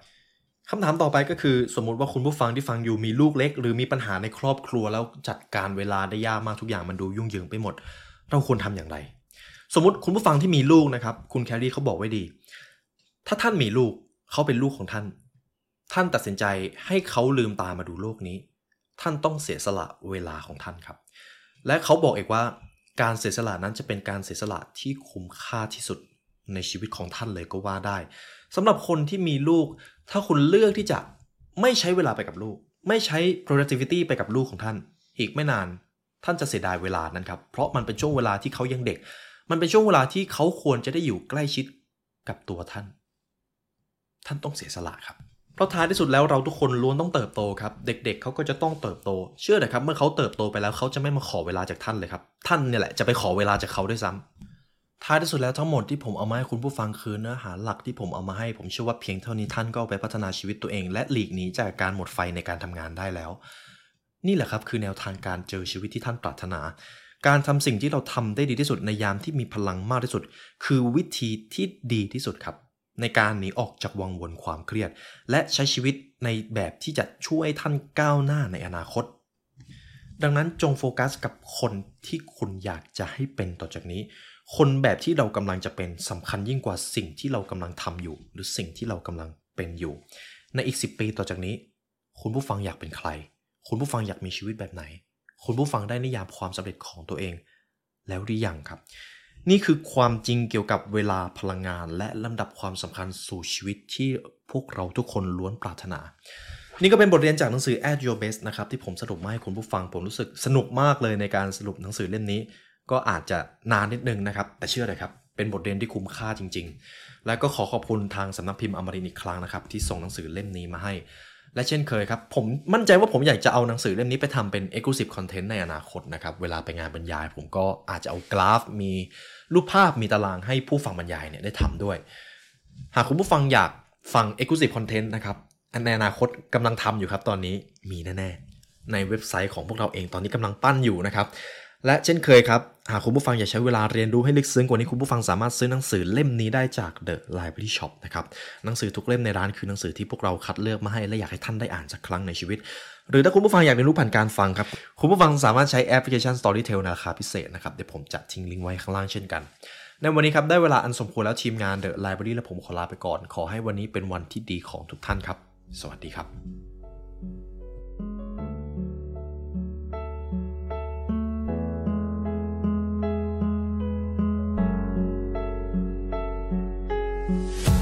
คำถามต่อไปก็คือสมมุติว่าคุณผู้ฟังที่ฟังอยู่มีลูกเล็ก หรือมีปัญหาในครอบครัวแล้วจัดการเวลาได้ยากมากทุกอย่างมันดูยุ่งเหยิงไปหมด เราควรทำอย่างไร สมมติคุณผู้ฟังที่มีลูกนะครับ คุณแคลรี่เขาบอกไว้ดี ถ้าท่านมีลูกเขาเป็นลูกของท่าน ท่านตัดสินใจให้เขาลืมตามาดูโลกนี้ ท่านต้องเสียสละเวลาของท่านครับ และเขาบอกอีกว่าการเสียสละนั้นจะเป็นการเสียสละที่คุ้มค่าที่สุดในชีวิตของท่านเลยก็ว่าได้สำหรับคนที่มีลูก ถ้าคุณเลือกที่จะไม่ใช้เวลาไปกับลูก ไม่ใช้ productivity ไปกับลูกของท่าน อีกไม่นานท่านจะเสียดายเวลานั้นครับ เพราะมันเป็นช่วงเวลาที่เขายังเด็ก มันเป็นช่วงเวลาที่เขาควรจะได้อยู่ใกล้ชิดกับตัวท่าน ท่านต้องเสียสละครับ เพราะท้ายที่สุดแล้วเราทุกคนล้วนต้องเติบโตครับ เด็กๆเเขาก็จะต้องเติบโต เชื่อเถอะครับ เมื่อเขาเติบโตไปแล้วเขาจะไม่มาขอเวลาจากท่านเลยครับ ท่านเนี่ยแหละจะไปขอเวลาจากเขาด้วยซ้ำท้ายที่สุดแล้วทั้งหมดที่ผมเอามาให้คุณผู้ฟังคือเนื้อหาหลักที่ผมเอามาให้ ผมเชื่อว่าเพียงเท่านี้ท่านก็เอาไปพัฒนาชีวิตตัวเอง และหลีกหนีจากการหมดไฟในการทำงานได้แล้ว นี่แหละครับคือแนวทางการเจอชีวิตที่ท่านปรารถนา การทำสิ่งที่เราทำได้ดีที่สุดในยามที่มีพลังมากที่สุด คือวิธีที่ดีที่สุดครับ ในการหนีออกจากวังวนความเครียด และใช้ชีวิตในแบบที่จะช่วยท่านก้าวหน้าในอนาคต ดังนั้นจงโฟกัสกับคนที่คุณอยากจะให้เป็นต่อจากนี้ คนแบบที่เรากำลังจะเป็นสำคัญยิ่งกว่าสิ่งที่เรากำลังทำอยู่ หรือสิ่งที่เรากำลังเป็นอยู่ ในอีก 10 ปีต่อจากนี้ คุณผู้ฟังอยากเป็นใคร คุณผู้ฟังอยากมีชีวิตแบบไหน คุณผู้ฟังได้นิยามความสำเร็จของตัวเอง แล้วหรือยังครับ นี่คือความจริงเกี่ยวกับเวลาพลังงาน และลำดับความสำคัญสู่ชีวิตที่พวกเราทุกคนล้วนปรารถนา นี่ก็เป็นบทเรียนจากหนังสือ At Your Best นะครับที่ผมสรุปมาให้คุณผู้ฟังผมรู้สึกสนุกมากเลยในการสรุปหนังสือเล่มนี้ ก็อาจจะนานนิดนึงนะครับ แต่เชื่อเลยครับ เป็นบทเรียนที่คุ้มค่าจริง ๆ และก็ขอขอบคุณทางสำนักพิมพ์อมรินอีกครั้งนะครับที่ส่งหนังสือเล่มนี้มาให้ และเช่นเคยครับ ผมมั่นใจว่าผมอยากจะเอาหนังสือเล่มนี้ไปทำเป็น Exclusive Content ในอนาคตนะครับ เวลาไปงานบรรยาย ผมก็อาจจะเอากราฟ มีรูปภาพมีตารางให้ผู้ฟังบรรยายเนี่ยได้ทำด้วย หากคุณผู้ฟังอยากฟัง Exclusive Content นะครับในอนาคตกำลังทำอยู่ครับตอนนี้มีแน่ๆในเว็บไซต์ของพวกเราเองตอนนี้กำลังปั้นอยู่นะครับ และเช่นเคยครับ หากคุณผู้ฟังอยากใช้เวลาเรียนรู้ให้ลึกซึ้งกว่านี้คุณผู้ฟังสามารถซื้อหนังสือเล่มนี้ได้จาก The Library Shop นะครับหนังสือทุกเล่มในร้านคือหนังสือที่พวกเราคัดเลือกมาให้และอยากให้ท่านได้อ่านสักครั้งในชีวิต หรือถ้าคุณผู้ฟังอยากเรียนรู้ผ่านการฟังครับ คุณผู้ฟังสามารถใช้แอปพลิเคชัน Storytel ในราคาพิเศษนะครับเดี๋ยวผมจะทิ้งลิงก์ไว้ข้างล่างเช่นกัน ในวันนี้ครับได้เวลาอันสมควรแล้วทีมงาน The Library และผมขอลาไปก่อน ขอให้วันนี้เป็นวันที่ดีของทุกท่านครับ สวัสดีครับ you